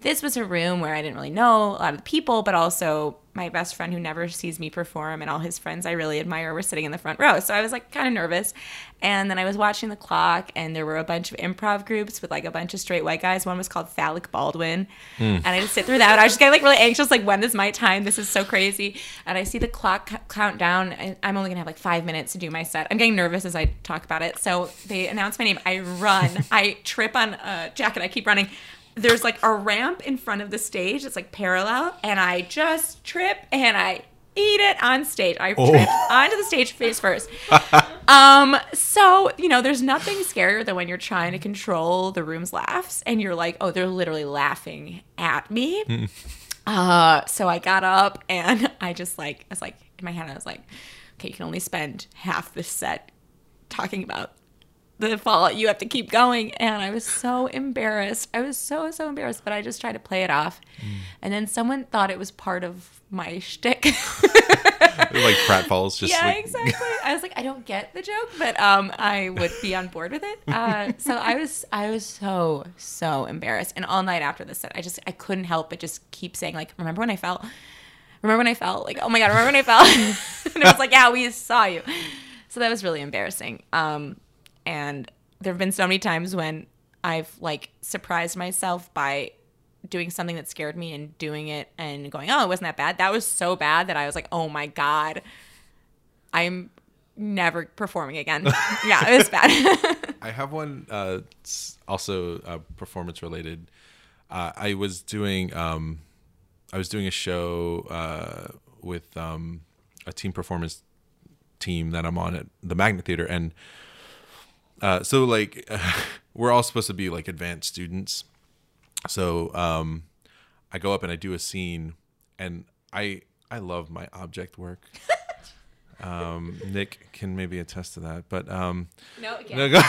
this was a room where I didn't really know a lot of the people, but also my best friend who never sees me perform and all his friends I really admire were sitting in the front row. So I was like kind of nervous. And then I was watching the clock, and there were a bunch of improv groups with like a bunch of straight white guys. One was called Phallic Baldwin. Hmm. And I just sit through that. I was just getting like really anxious, like, when is my time? This is so crazy. And I see the clock c- count down. and I'm only gonna have like five minutes to do my set. I'm getting nervous as I talk about it. So they announce my name. I run. I trip on a jacket. I keep running there's like a ramp in front of the stage it's like parallel and i just trip and i eat it on stage. I trip onto the stage face first. Um so you know there's nothing scarier than when you're trying to control the room's laughs and you're like oh they're literally laughing at me. Uh so i got up and i just like i was like in my head i was like okay you can only spend half this set talking about the fallout you have to keep going. And i was so embarrassed. I was so so embarrassed but i just tried to play it off. And then someone thought it was part of my shtick. like pratfalls, just yeah like exactly. I was like i don't get the joke but um i would be on board with it. Uh so i was i was so so embarrassed. And all night after the set i just i couldn't help but just keep saying like remember when i fell? Remember when i fell? Like oh my god remember when i fell? And it was like yeah we saw you. So that was really embarrassing. Um and there have been so many times when i've like surprised myself by doing something that scared me and doing it and going, oh, it wasn't that bad. That was so bad that I was like, oh my God, I'm never performing again. yeah, it was bad. I have one uh, also uh, performance related. Uh, I was doing um, I was doing a show uh, with um, a team performance team that I'm on at the Magnet Theater, and uh, so like we're all supposed to be like advanced students. So um, I go up and I do a scene, and I I love my object work. um, Nick can maybe attest to that, but um, no, again. no, go-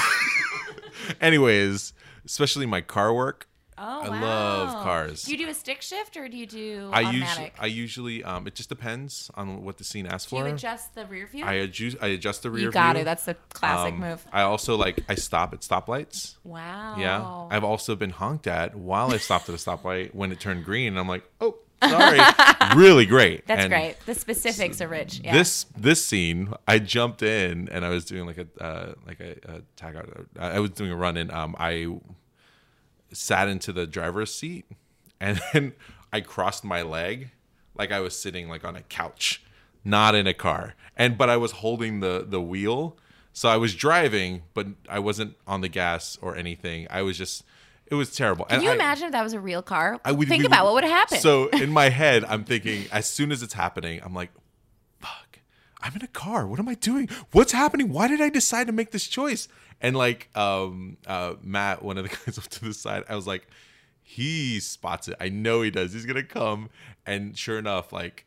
Anyways, especially my car work. Oh, I wow. love cars. Do you do a stick shift or do you do I usually, automatic? I usually, um, it just depends on what the scene asks for. do you adjust the rear view? I adjust, I adjust the rear you got view. to. That's the classic Um, move. I also like I stop at stoplights. Wow. Yeah, I've also been honked at while I stopped at a stoplight when it turned green. And I'm like, oh, sorry. really great. That's And great. The specifics are rich. Yeah. This this scene, I jumped in and I was doing like a uh, like a, a tag out. I I was doing a run and um I sat into the driver's seat and then I crossed my leg like I was sitting like on a couch, not in a car. And but I was holding the the wheel. So I was driving, but I wasn't on the gas or anything. I was just it was terrible. Can you imagine if that was a real car? I would Think we about would- what would have happened. So in my head, I'm thinking as soon as it's happening, I'm like, I'm in a car. What am I doing? What's happening? Why did I decide to make this choice? And like um uh Matt, one of the guys up to the side, I was like, he spots it. I know he does. He's gonna come. And sure enough, like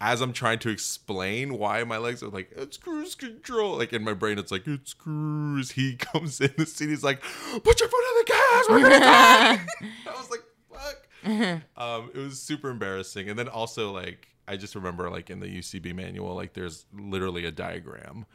as I'm trying to explain why my legs are like, it's cruise control. Like in my brain, it's like, it's cruise. He comes in the seat. He's like, put your foot on the gas. We're to die. I was like, fuck. um, it was super embarrassing. And then also, like, I just remember, like, in the UCB manual, like, there's literally a diagram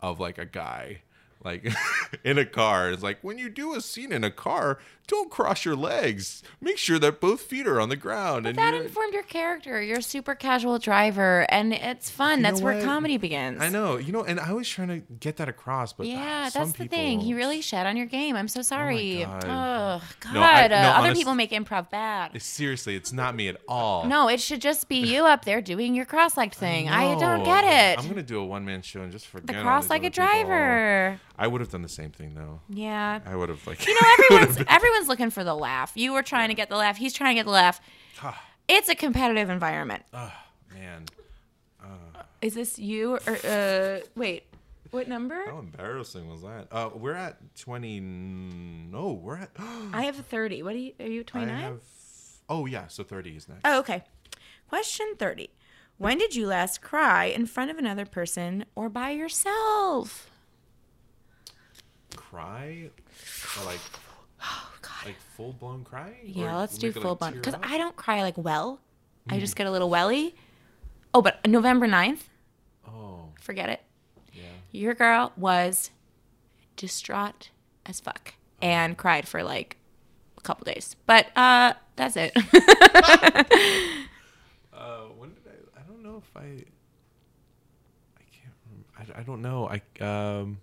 of, like, a guy. Like in a car, it's like when you do a scene in a car, don't cross your legs. Make sure that both feet are on the ground. and that informed your character. You're a super casual driver, and it's fun. You that's where comedy begins. I know, you know, and I was trying to get that across, but Yeah, ah, that's the thing. He really shed on your game. I'm so sorry. God. Oh God, No, I- uh, other honest- people make improv bad. Seriously, it's not me at all. No, it should just be you up there doing your cross-legged thing. I don't get it. I'm gonna do a one man show and just forget the all these other cross-legged driver. I would have done the same thing though. Yeah. I would have like. You know, everyone's everyone's looking for the laugh. You were trying to get the laugh. He's trying to get the laugh. It's a competitive environment. oh man, Uh, Is this you or uh, wait? What number? How embarrassing was that? Uh, we're at twenty. No, we're at. I have 30. What are you? Are you 29? have. Oh yeah, so thirty is next. Oh, okay. Question 30. When did you last cry in front of another person or by yourself? Cry, or like God. Like full blown cry. Yeah, Or let's do like, full blown. Because? I don't cry like well. I Mm. just get a little welly. Oh, but November 9th, Oh forget it. yeah. Your girl was distraught as fuck Oh. and cried for like a couple days. But uh that's it. Uh, when did I? I don't know if I. I can't. Remember. I, I don't know. I um.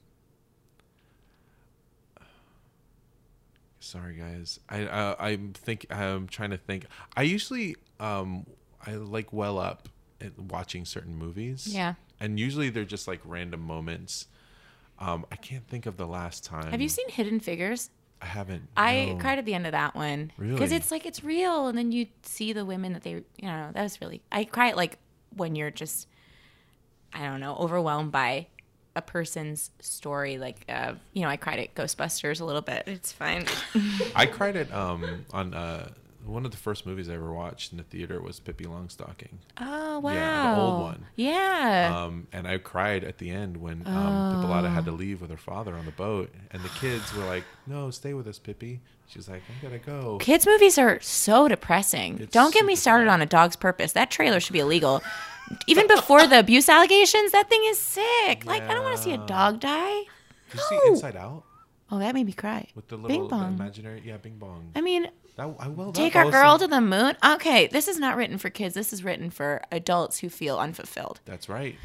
Sorry, guys. I uh, I'm think I'm trying to think. I usually um I like well up at watching certain movies. Yeah. And usually they're just like random moments. Um, I can't think of the last time. Have you seen Hidden Figures? I haven't. I no. cried at the end of that one because Really? it's like it's real, and then you see the women that they, you know, that was really. I cry at like when you're just, I don't know, overwhelmed by a person's story. Like, uh, you know, I cried at Ghostbusters a little bit. It's fine. I cried at um on uh one of the first movies I ever watched in the theater was Pippi Longstocking. oh wow, Yeah, the old one. Yeah. Um, and I cried at the end when um, Pippilotta had to leave with her father on the boat, and the kids were like, "No, stay with us, Pippi." She was like, "I gotta go." Kids movies are so depressing. It's Don't get me started on a dog's purpose. That trailer should be illegal. Even before the abuse allegations, that thing is sick. Like I don't want to see a dog die. Did you see Inside Out Oh, that made me cry. with the Bing little the bong. imaginary? Yeah, Bing Bong. I mean, That I will take our girl to the moon. Okay, this is not written for kids. This is written for adults who feel unfulfilled. That's right.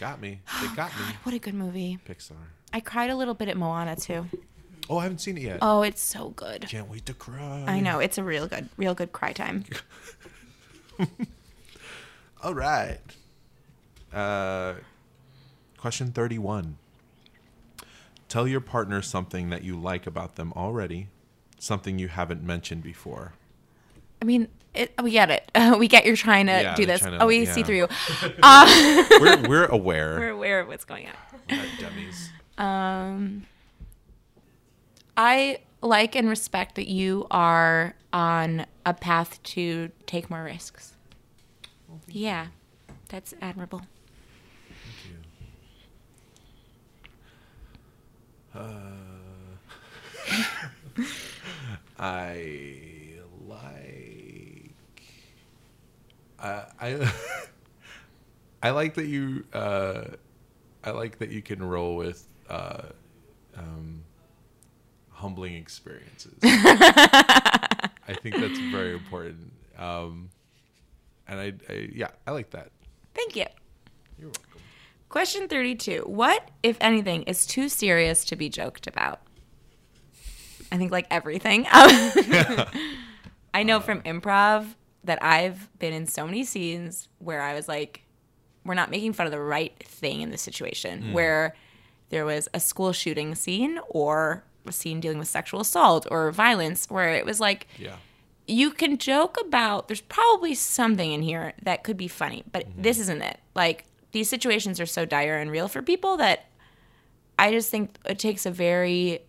Got me. They got me. What a good movie. Pixar. I cried a little bit at Moana too. Oh, I haven't seen it yet. Oh, it's so good. Can't wait to cry. I know it's a real good, real good cry time. All right. Uh, question 31. Tell your partner something that you like about them already, something you haven't mentioned before. I mean, it, we get it. we get you're trying to Yeah, do this. to- oh, we yeah. see through you. We're, we're aware. We're aware of what's going on. Dummies. Um, I like and respect that you are on a path to take more risks. Yeah, that's admirable. Uh, I like. Uh, I I like that you. Uh, I like that you can roll with uh, um, humbling experiences. I think that's very important. Um, and I, I, yeah, I like that. Thank you. You're welcome. Question 32. What, if anything, is too serious to be joked about? I think like everything. I know from improv that I've been in so many scenes where I was like, we're not making fun of the right thing in the situation, hmm. where there was a school shooting scene or a scene dealing with sexual assault or violence, where it was like, Yeah. you can joke about there's probably something in here that could be funny but mm-hmm. this isn't it like these situations are so dire and real for people that i just think it takes a very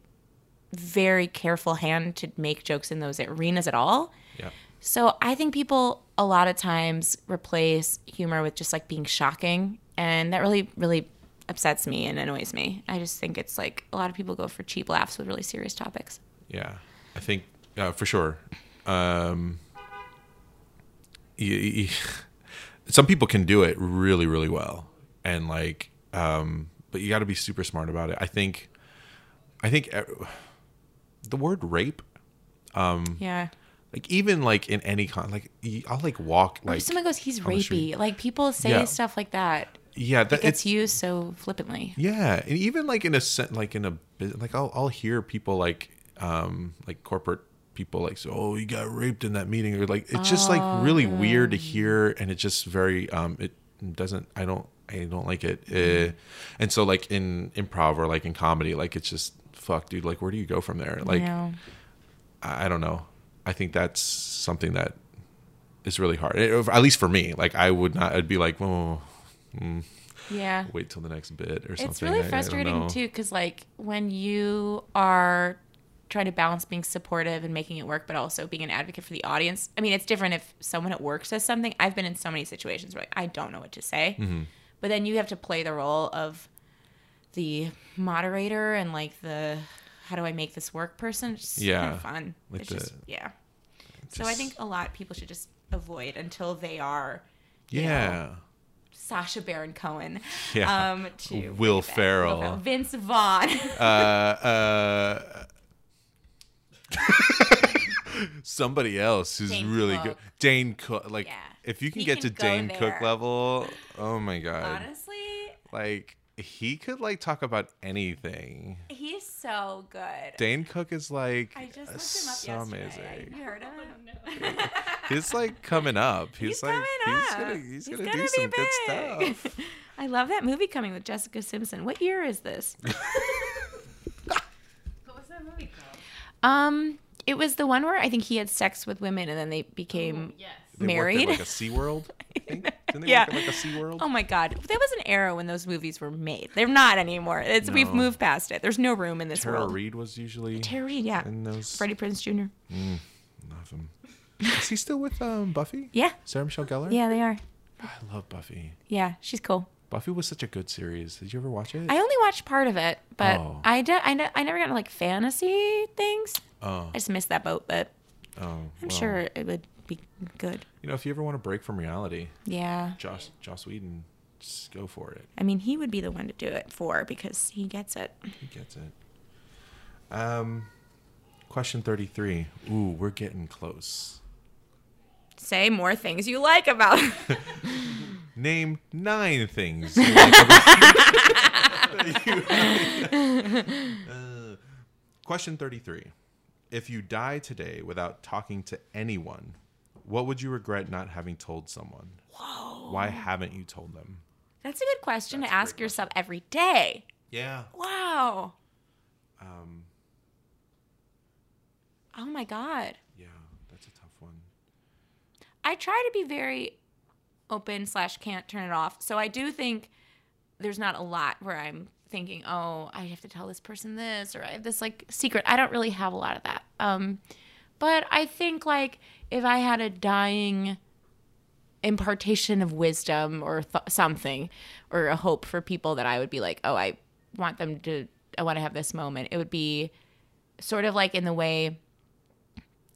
very careful hand to make jokes in those arenas at all Yeah. so i think people a lot of times replace humor with just like being shocking and that really really upsets me and annoys me i just think it's like a lot of people go for cheap laughs with really serious topics Yeah, I think uh, for sure. Um, some people can do it really, really well, and like, um, but you got to be super smart about it. I think, I think uh, the word rape, Um, yeah like even like in any con, like I'll like walk like if someone goes, he's on the street. rapey. Like people say Yeah. stuff like that. yeah, that gets it's used so flippantly. Yeah, and even like in a sen- like in a like I'll I'll hear people like um like corporate people like so oh you got raped in that meeting or like it's just like really weird to hear and it's just very um it doesn't I don't I don't like it uh, and so like in improv or like in comedy like it's just fuck dude like where do you go from there like know? I I don't know I think that's something that is really hard Eh, at least for me like I would not I'd be like oh mm. Yeah. wait till the next bit or something. It's really I- I frustrating know. too, because like when you are trying to balance being supportive and making it work, but also being an advocate for the audience. I mean, it's different if someone at work says something. I've been in so many situations where like, I don't know what to say, Mm-hmm. but then you have to play the role of the moderator and like the how do I make this work person. It's just kind Yeah, of fun. like it's just the- yeah. So I think a lot of people should just avoid until they are you know, Yeah. Sacha Baron Cohen. Yeah. Um, to Will bring it. Ferrell. Vince Vaughn. uh, uh, somebody else who's Dane really Cook. good. Dane Cook. Like, Yeah. if you can He get can to Dane Cook level, oh my god! Honestly, Like, he could like talk about anything. he's so good. Dane Cook is like I just looked him up so yesterday. amazing. You heard of him? He's like coming up. He's, He's like coming he's up. gonna he's, He's gonna, gonna do be some good big. stuff. I love that movie coming with Jessica Simpson. What year is this? What was that movie called? Um, it was the one where I think he had sex with women and then they became. Yes. They Married? like a SeaWorld. I think. Didn't they Yeah. like a SeaWorld? Oh my god, that was an era when those movies were made. They're not anymore. It's we've moved past it. There's no room in this Tara world. Reid was usually Tara Reid, yeah. those. Freddie Prinze Jr. Love him. Is he still with um, Buffy? Yeah, Sarah Michelle Gellar? yeah, they are. I love Buffy. Yeah, she's cool. Buffy was such a good series. Did you ever watch it? I only watched part of it, but Oh. I, de- I, ne- I never got into like fantasy things. oh, I just missed that boat, but oh. I'm well, sure it would be good. You know, if you ever want to break from reality, Yeah. Joss Joss Whedon, just go for it. I mean, he would be the one to do it for because he gets it. He gets it. Um, question thirty-three. Ooh, we're getting close. Say more things you like about. Name nine things. You like about- You- Uh, question 33. If you die today without talking to anyone, what would you regret not having told someone? Whoa. Why haven't you told them? That's a good question That's to ask yourself every day. Yeah. Wow. Um, Oh my God. yeah, that's a tough one. I try to be very open slash can't turn it off. So I do think there's not a lot where I'm thinking, oh, I have to tell this person this or I have this like secret. I don't really have a lot of that. Um, but I think like if I had a dying impartation of wisdom or th- something or a hope for people that I would be like, oh, I want them to, I want to have this moment. It would be sort of like in the way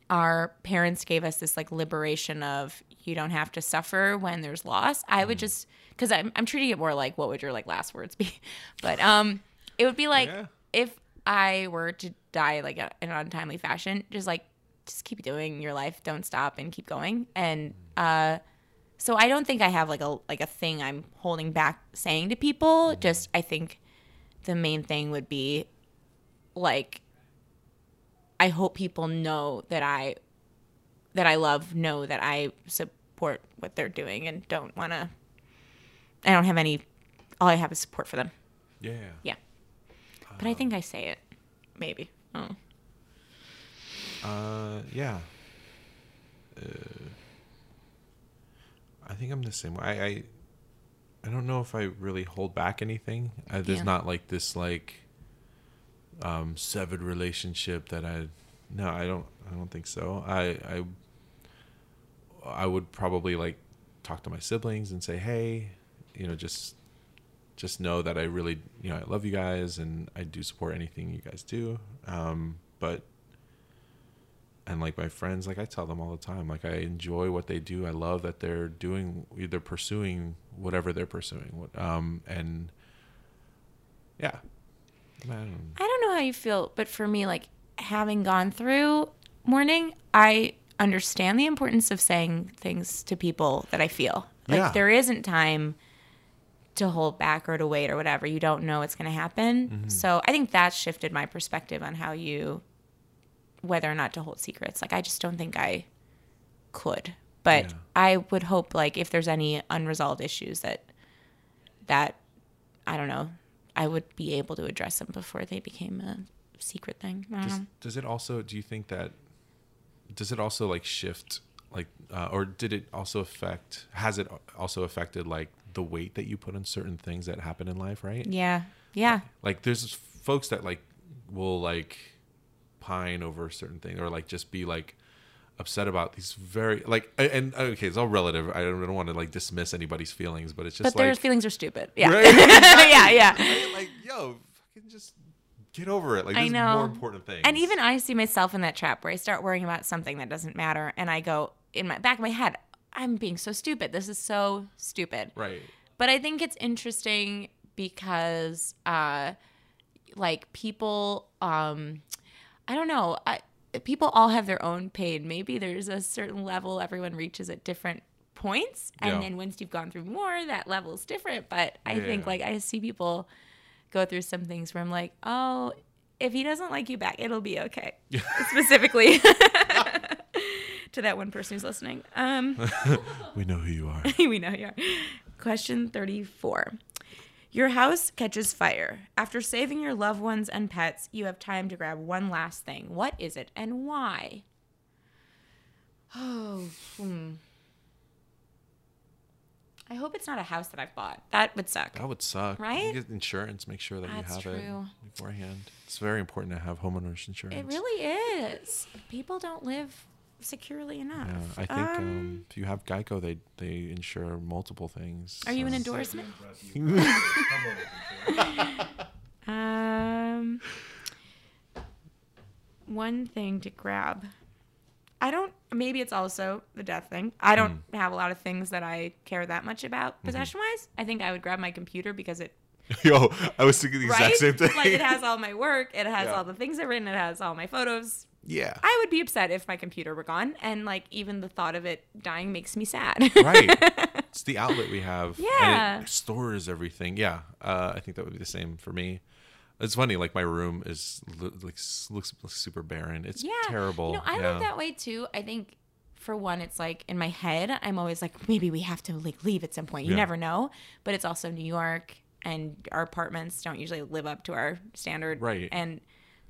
our parents gave us this like liberation of you don't have to suffer when there's loss. I would just because I'm I'm treating it more like what would your like last words be, but um, it would be like Yeah. if I were to die like a, in an untimely fashion, just like just keep doing your life, don't stop and keep going. And uh, so I don't think I have like a like a thing I'm holding back saying to people. Just I think the main thing would be like I hope people know that I that I love know that I support what they're doing and don't want to I don't have any all I have is support for them. Yeah. Yeah. But I think I say it. Maybe. Oh. Uh, yeah. Uh, I think I'm the same way. I, I, I don't know if I really hold back anything. Uh, there's Yeah. not like this like um, severed relationship that I. No, I don't. I don't think so. I, I, I would probably like talk to my siblings and say, hey, you know, just, just know that I really, you know, I love you guys and I do support anything you guys do. Um, but and like my friends like i tell them all the time like i enjoy what they do i love that they're doing either pursuing whatever they're pursuing What- um and yeah I don't, I don't know how you feel, but for me, like having gone through mourning, I understand the importance of saying things to people that I feel. Like Yeah. there isn't time to hold back or to wait or whatever. You don't know what's going to happen. Mm-hmm. So I think that shifted my perspective on how you, whether or not to hold secrets. Like I just don't think I could. But Yeah. I would hope, like, if there's any unresolved issues that that I don't know, I would be able to address them before they became a secret thing. Does, does it also do you think that does it also like shift like uh, or did it also affect has it also affected like the weight that you put on certain things that happen in life, right? Yeah. Yeah. Like there's folks that like will like pine over a certain thing or like just be like upset about these very like and, okay, it's all relative. I don't, I don't want to like dismiss anybody's feelings, but it's just But their feelings are stupid. Yeah. Right? yeah, yeah. Right? like yo, fucking just get over it. Like I there's know. more important things. And even I see myself in that trap where I start worrying about something that doesn't matter and I go in my back of my head, I'm being so stupid. This is so stupid. right. But I think it's interesting because uh like people um I don't know, I, people all have their own pain. Maybe there's a certain level everyone reaches at different points and Yeah. then once you've gone through more that level's different, but I Yeah. think like I see people go through some things where I'm like, "Oh, if he doesn't like you back, it'll be okay." Specifically to that one person who's listening. Um We know who you are. we know you are. Question 34. Your house catches fire. After saving your loved ones and pets, you have time to grab one last thing. What is it and why? Oh, hmm. I hope it's not a house that I've bought. That would suck. That would suck. Right? You get insurance, make sure that That's you have true. it beforehand. It's very important to have homeowners insurance. It really is. People don't live securely enough. Yeah, I think um, if you have Geico, they they insure multiple things. Are you an endorsement? Um, one thing to grab. I don't. Maybe it's also the death thing. I don't Hmm. have a lot of things that I care that much about possession wise. I think I would grab my computer because it Yo, I was thinking the exact right. same thing. like it has all my work. It has Yeah. all the things I've written. It has all my photos. Yeah. I would be upset if my computer were gone, and like even the thought of it dying makes me sad. right. It's the outlet we have. Yeah. And it stores everything. Yeah. Uh, I think that would be the same for me. It's funny. Like my room is like looks, looks super barren. It's yeah. terrible. You know, I yeah. live that way too. I think for one, it's like in my head, I'm always like, maybe we have to like leave at some point. You Yeah. never know. But it's also New York, and our apartments don't usually live up to our standard. Right. And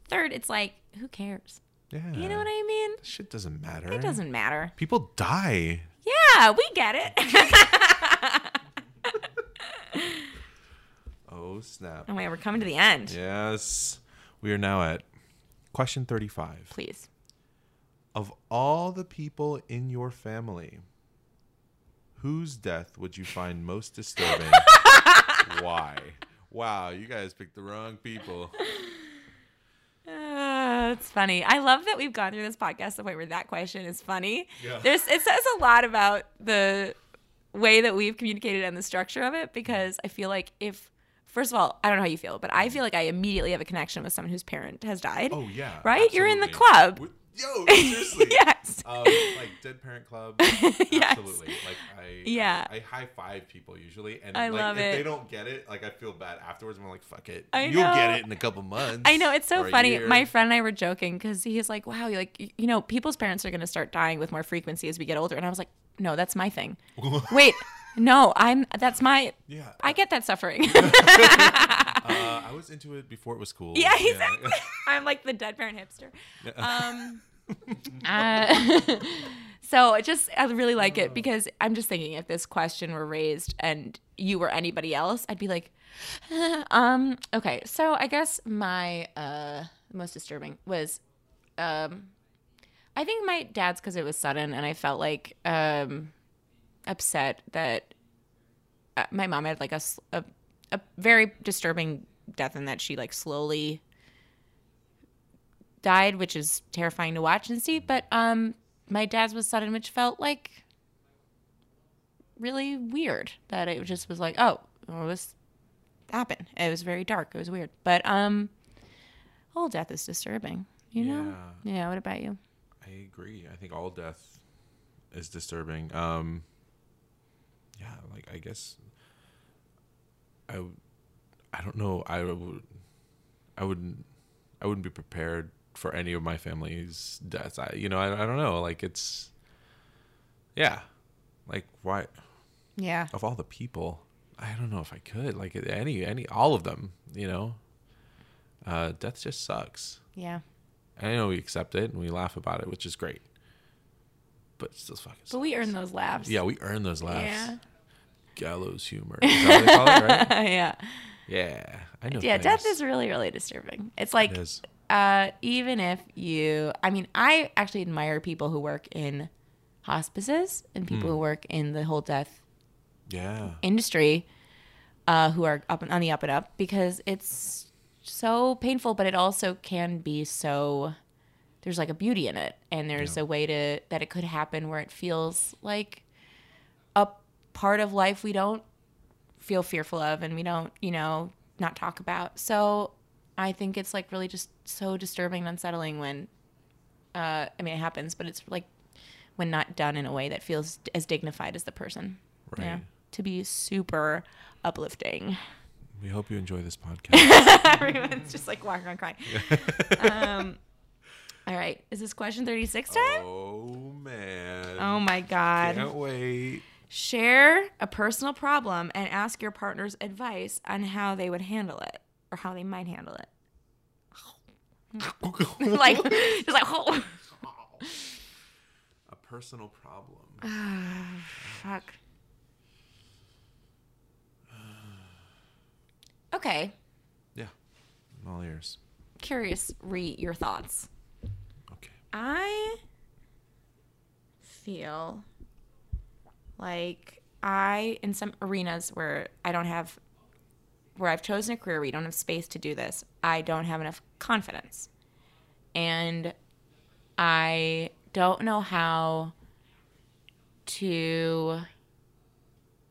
third, it's like, who cares? Yeah. You know what I mean? Shit doesn't matter. It doesn't matter. People die. Yeah, we get it. Oh snap. oh my, we're coming to the end. Yes. We are now at question 35. Please. Of all the people in your family, whose death would you find most disturbing? Why? Wow, you guys picked the wrong people. It's funny. I love that we've gone through this podcast to the point where that question is funny. Yeah. There's it says a lot about the way that we've communicated and the structure of it because I feel like if first of all, I don't know how you feel, but I feel like I immediately have a connection with someone whose parent has died. Oh yeah. Right? You're in the absolutely. club. Yo, seriously. yes. Um, like Dead Parent Club. Absolutely. Like I Yeah. I, high five people usually and I like love if it. they don't get it, like I feel bad afterwards. I'm like, fuck it. I You'll know. get it in a couple months. I know it's so funny. My friend and I were joking because he's like, "Wow, you like you know, people's parents are going to start dying with more frequency as we get older." And I was like, "No, that's my thing." Wait, no, I'm that's my. Yeah. I get that suffering. I was into it before it was cool. Yeah, exactly. I'm like the dead parent hipster. Um, uh, so it just I really like it because I'm just thinking if this question were raised and you were anybody else, I'd be like, um, okay. So I guess my uh, most disturbing was, um, I think my dad's because it was sudden and I felt like um, upset that uh, my mom had like a a very disturbing death and that she like slowly died, which is terrifying to watch and see. But um, my dad's was sudden, which felt like really weird. That it just was like, oh, well, this happened. It was very dark. It was weird. But um, all death is disturbing. You know? Yeah. Yeah. What about you? I agree. I think all death is disturbing. Um, yeah, like I guess I, I don't know. I would, I wouldn't, I wouldn't be prepared for any of my family's deaths. I, you know, I, I don't know. Like it's, yeah, like why Yeah. of all the people, I don't know if I could like any any all of them. You know, uh, death just sucks. Yeah. I know we accept it and we laugh about it, which is great. But still fucking But we earn those laughs. Yeah, we earn those laughs. Yeah. gallows humor. Is that what they call it, right? yeah. Yeah, I know. Yeah, death is really, really disturbing. It's like, It uh, even if you, I mean, I actually admire people who work in hospices and people Hmm. who work in the whole death Yeah, industry, uh, who are up and on the up and up because it's so painful, but it also can be so. There's like a beauty in it, and there's Yeah. a way to that it could happen where it feels like a part of life we don't feel fearful of and we don't, you know, not talk about. So I think it's like really just so disturbing and unsettling when, uh, I mean, it happens, but it's like when not done in a way that feels as dignified as the person. Right. Yeah. To be super uplifting. we hope you enjoy this podcast. Everyone's just like walking around crying. um, all right. Is this question 36 time? oh man! Oh my God. Can't wait. Share a personal problem and ask your partner's advice on how they would handle it or how they might handle it. like, just like, oh, A personal problem. fuck. Okay. yeah, I'm all ears. Curious, re your thoughts. Okay. I feel like I, in some arenas where I don't have, where I've chosen a career where you don't have space to do this, I don't have enough confidence. And I don't know how to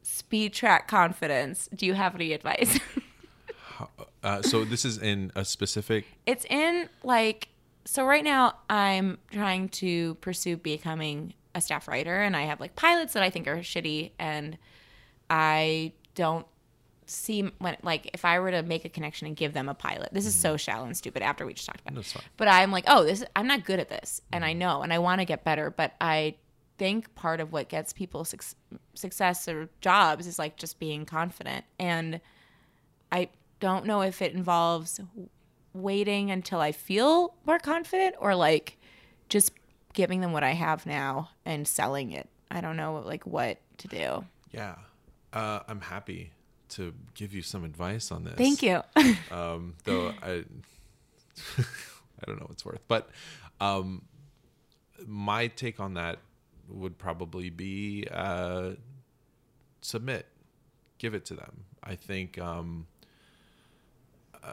speed track confidence. Do you have any advice? Uh, so this is in a specific. it's in like so right now i'm trying to pursue becoming a staff writer and i have like pilots that i think are shitty and i don't see when like if i were to make a connection and give them a pilot this is so mm-hmm. shallow and stupid after we just talked about it. But i'm like oh this i'm not good at this and i mm-hmm. know and i want to get better but i think part of what gets people suc- success or jobs is like just being confident and I don't know if it involves waiting until I feel more confident or like just giving them what I have now and selling it. I don't know like what to do. Yeah, uh, I'm happy to give you some advice on this. Thank you. Um, though I, I don't know what's worth, but um, my take on that would probably be uh, submit, give it to them. I think um, uh,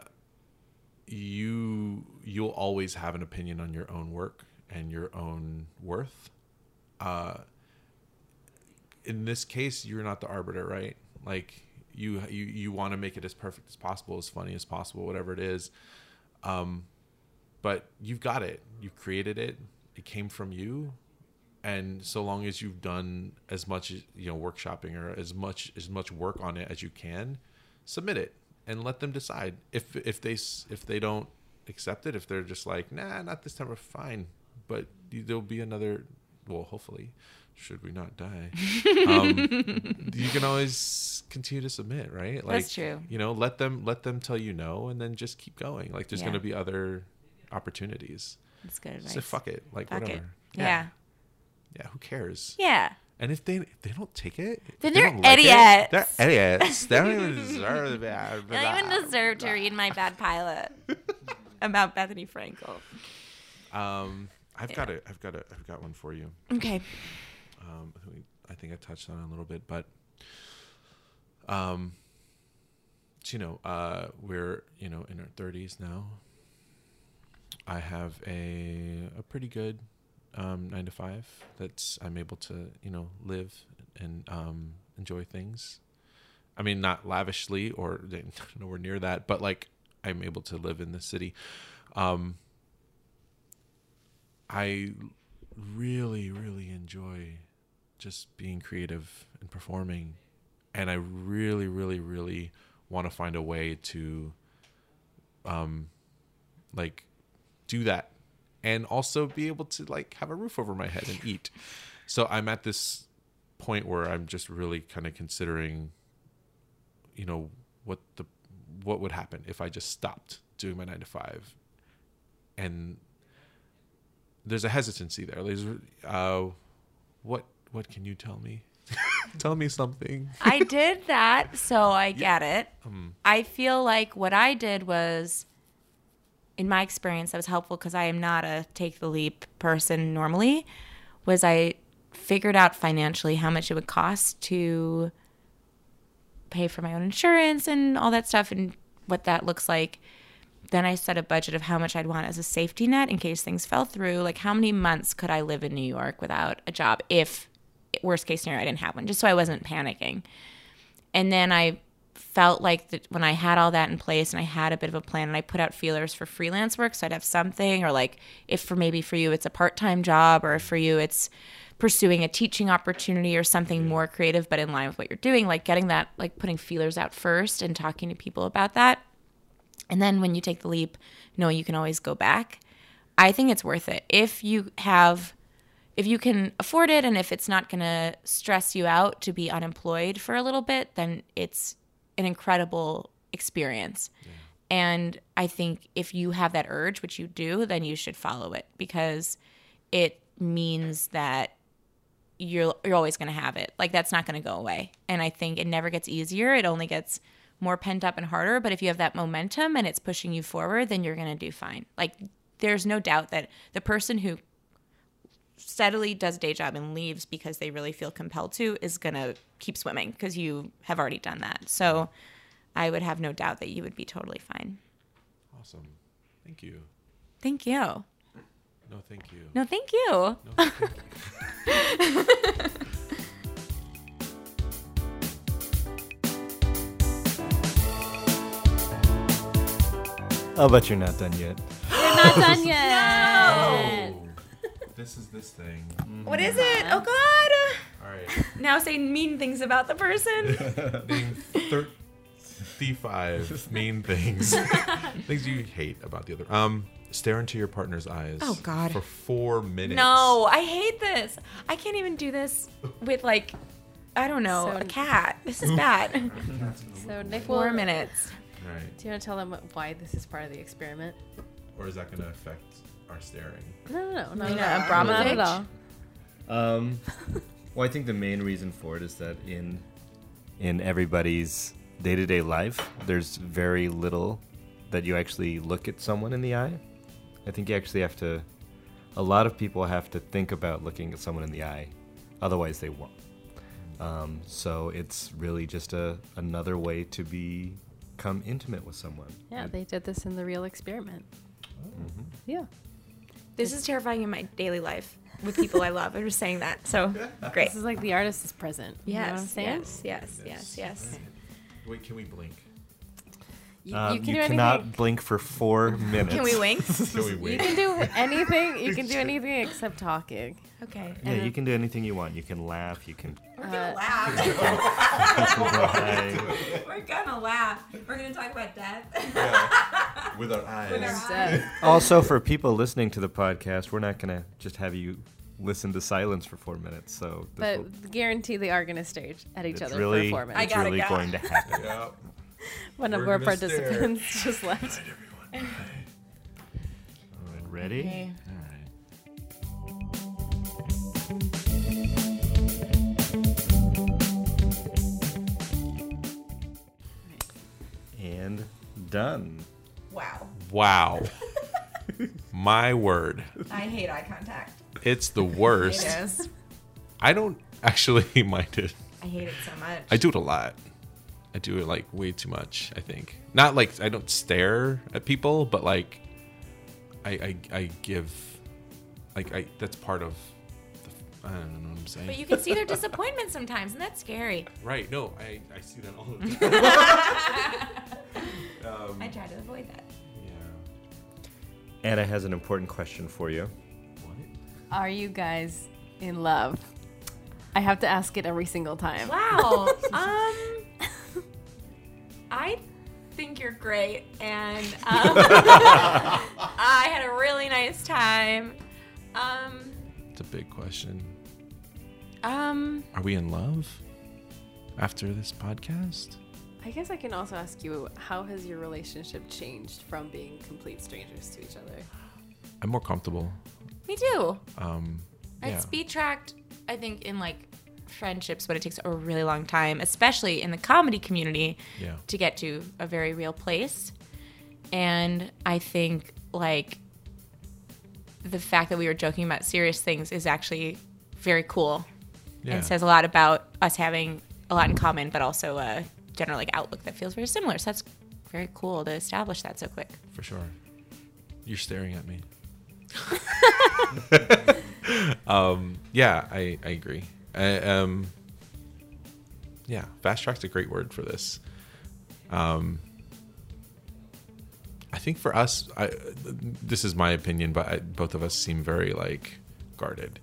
you you'll always have an opinion on your own work and your own worth. Uh, in this case, you're not the arbiter, right? Like you you you want to make it as perfect as possible, as funny as possible, whatever it is. Um, but you've got it. You created it. It came from you, and so long as you've done as much you know workshopping or as much as much work on it as you can, submit it and let them decide if if they if they don't accept it if they're just like nah not this time we're fine but there'll be another well hopefully should we not die um, you can always continue to submit right like That's true. you know let them let them tell you no and then just keep going like there's Yeah. going to be other opportunities That's good advice. so fuck it like Fuck whatever it. Yeah. yeah who cares Yeah. and if they if they don't take it, Then they they're don't like it, idiots. they're idiots. they don't even deserve that. You don't even deserve to read my bad pilot about Bethenny Frankel. Um, I've got a, I've got a, I've got one for you. Okay. Um, I think- I think I touched on it a little bit, but um, you know, uh, we're you know in our thirties now. I have a a pretty good um, nine to five that's I'm able to you know live and um, enjoy things. I mean, not lavishly or nowhere near that, but like I'm able to live in the city. Um, I really, really enjoy just being creative and performing. And I really, really, really want to find a way to, um, like, do that, and also be able to like have a roof over my head and eat. So I'm at this point where I'm just really kind of considering, you know, what the what would happen if I just stopped doing my nine to five, and there's a hesitancy there. There's uh, what what can you tell me? Tell me something. I did that, so I get it. Um, I feel like what I did was, in my experience, that was helpful because I am not a take the leap person normally. Was I figured out financially how much it would cost to pay for my own insurance and all that stuff and what that looks like. Then I set a budget of how much I'd want as a safety net in case things fell through. Like, how many months could I live in New York without a job if, worst case scenario, I didn't have one, just so I wasn't panicking. And then I felt like that when I had all that in place and I had a bit of a plan and I put out feelers for freelance work, so I'd have something, or like if for maybe for you it's a part time job, or if for you it's pursuing a teaching opportunity or something more creative but in line with what you're doing, like getting that, like putting feelers out first and talking to people about that. And then when you take the leap, knowing you can always go back, I think it's worth it. If you have, if you can afford it and if it's not going to stress you out to be unemployed for a little bit, then it's an incredible experience. And I think if you have that urge, which you do, then you should follow it because it means that you're you're always going to have it. Like that's not going to go away. And I think it never gets easier. It only gets more pent up and harder, but if you have that momentum and it's pushing you forward, then you're going to do fine. Like there's no doubt that the person who steadily does a day job and leaves because they really feel compelled to is going to keep swimming because you have already done that. So I would have no doubt that you would be totally fine. Awesome. Thank you. Thank you. No, thank you. No, thank you. No, thank you. Oh, bet you're not done yet. You're not done yet. no. this is this thing. What is it? Oh God! All right. Now say mean things about the person. Name 35 mean things. things you hate about the other. Um, stare into your partner's eyes. Oh, God. For four minutes. No, I hate this. I can't even do this with like, I don't know, So- a cat. This is bad. So Nick Four will. minutes. Right. Do you want to tell them why this is part of the experiment? Or is that going to affect our staring? No, no, no, not Nina at all. Not at all. Um, well, I think the main reason for it is that in in everybody's day to day life, there's very little that you actually look at someone in the eye. I think you actually have to. A lot of people have to think about looking at someone in the eye, otherwise they won't. Um, so it's really just a another way to become intimate with someone. Yeah, they did this in the real experiment. Yeah. This is terrifying in my daily life with people I love. I'm just saying that. So great. This is like the artist is present. You know what I'm Yes, saying? yes, yes, yes, yes. Wait, can we blink? You, Um, you can you do cannot anything. blink for four minutes. Can we wink? Can we You can do anything. You can do anything except talking. Okay. Yeah, you can do anything you want. You can laugh. You can We're Uh, gonna laugh. We're gonna laugh. We're gonna talk about death. With our eyes. Death. Also, for people listening to the podcast, we're not gonna just have you listen to silence for four minutes. So this will, But guarantee they are going to stare at each it's other really, for four it's minutes. gotta really go. going to happen. Yeah. One of We're our gonna stare. participants just left. Ready? Okay. All right. And done. Wow. Wow. My word. I hate eye contact. It's the worst. It is. I don't actually mind it. I hate it so much. I do it a lot. I do it like way too much, I think. Not like I don't stare at people, but like I I, I give like I that's part of the, I don't know what I'm saying. But you can see their disappointment sometimes, and that's scary. right, no, I, I see that all the time. Um, I try to avoid that. yeah. Anna has an important question for you. What? Are you guys in love? I have to ask it every single time. Wow. um, I think you're great, and um, I had a really nice time. Um, It's a big question. um, Are we in love after this podcast? I guess I can also ask you, how has your relationship changed from being complete strangers to each other? I'm more comfortable. me too. Um, I'd yeah. speed tracked. I think in like friendships, but it takes a really long time, especially in the comedy community, Yeah. to get to a very real place. And I think like the fact that we were joking about serious things is actually very cool Yeah. and says a lot about us having a lot in common, but also a general like outlook that feels very similar. So that's very cool to establish that so quick. For sure. You're staring at me. um, yeah, I, I agree. I, um, yeah, fast track's a great word for this. Um, I think for us, I, this is my opinion, but I, both of us seem very like guarded,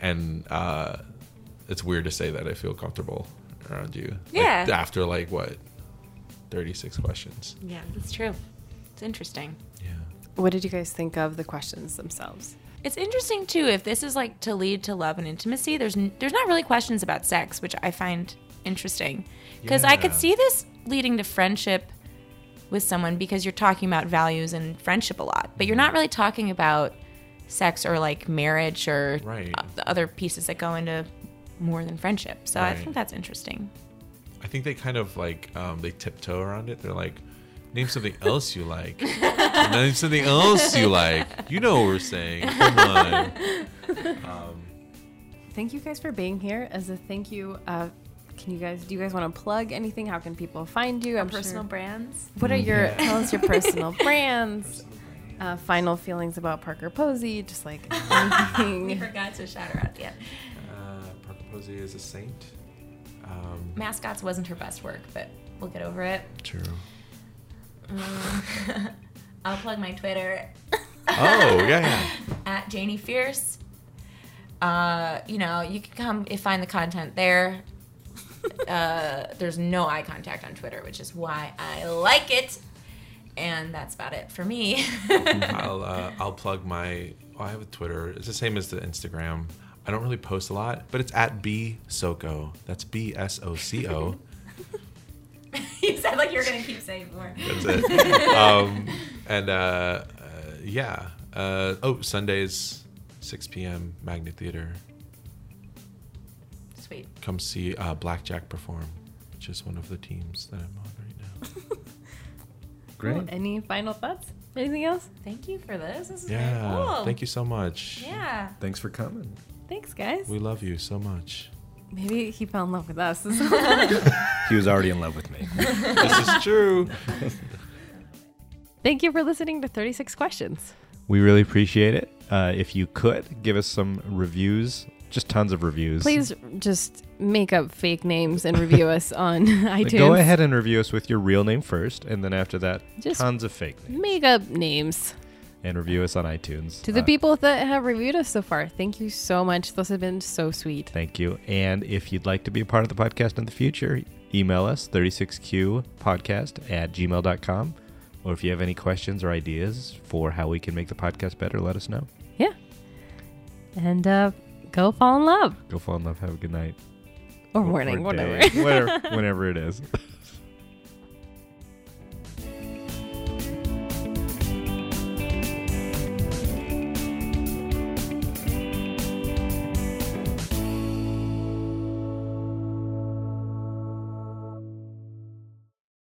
and uh, it's weird to say that I feel comfortable around you. Like, Yeah. after like what, thirty six questions. Yeah, that's true. It's interesting. Yeah. What did you guys think of the questions themselves? It's interesting too if this is like to lead to love and intimacy. There's n- there's not really questions about sex, which I find interesting because I could see this leading to friendship with someone because you're talking about values and friendship a lot, but you're not mm-hmm. really talking about sex or like marriage or Right. the other pieces that go into more than friendship. So I think that's interesting. I think they kind of like um, they tiptoe around it. They're like, name something else you like. name something else you like. You know what we're saying. Come on. Thank you guys for being here. As a thank you, uh, can you guys do you guys want to plug anything? How can people find you? I'm Personal sure- brands. What are your tell us your personal brands? Uh, final feelings about Parker Posey, just like We forgot to shout her out at the end. Posey is a saint. Um, Mascots wasn't her best work, but we'll get over it. true. I'll plug my Twitter Oh yeah, yeah. at Janie Fierce. Uh, you know, you can come and find the content there. Uh, there's no eye contact on Twitter, which is why I like it. And that's about it for me. I'll uh, I'll plug my. Oh, I have a Twitter. It's the same as the Instagram. I don't really post a lot, but it's at b soco. That's b s o c o. you said like you're gonna keep saying more. That's it. um, and uh, uh, yeah. Uh, oh, Sundays, 6 p.m. Magnet Theater. Sweet. Come see uh, Blackjack perform, which is one of the teams that I'm on right now. Great. Cool. Any final thoughts? Anything else? Thank you for this. This is Yeah. very cool. Thank you so much. Yeah. Thanks for coming. Thanks, guys. We love you so much. Maybe he fell in love with us. He was already in love with me. this is true. Thank you for listening to 36 Questions. We really appreciate it. Uh, if you could give us some reviews, just tons of reviews. Please just make up fake names and review us on Like, iTunes. Go ahead and review us with your real name first, and then after that, Just- tons of fake names. Make up names. And review us on iTunes. To the Uh, people that have reviewed us so far, thank you so much. Those have been so sweet. Thank you. And if you'd like to be a part of the podcast in the future, email us 36qpodcast at gmail.com. Or if you have any questions or ideas for how we can make the podcast better, let us know. Yeah. And uh, go fall in love. Go fall in love. Have a good night. Or morning, whatever. day, whatever, whenever it is.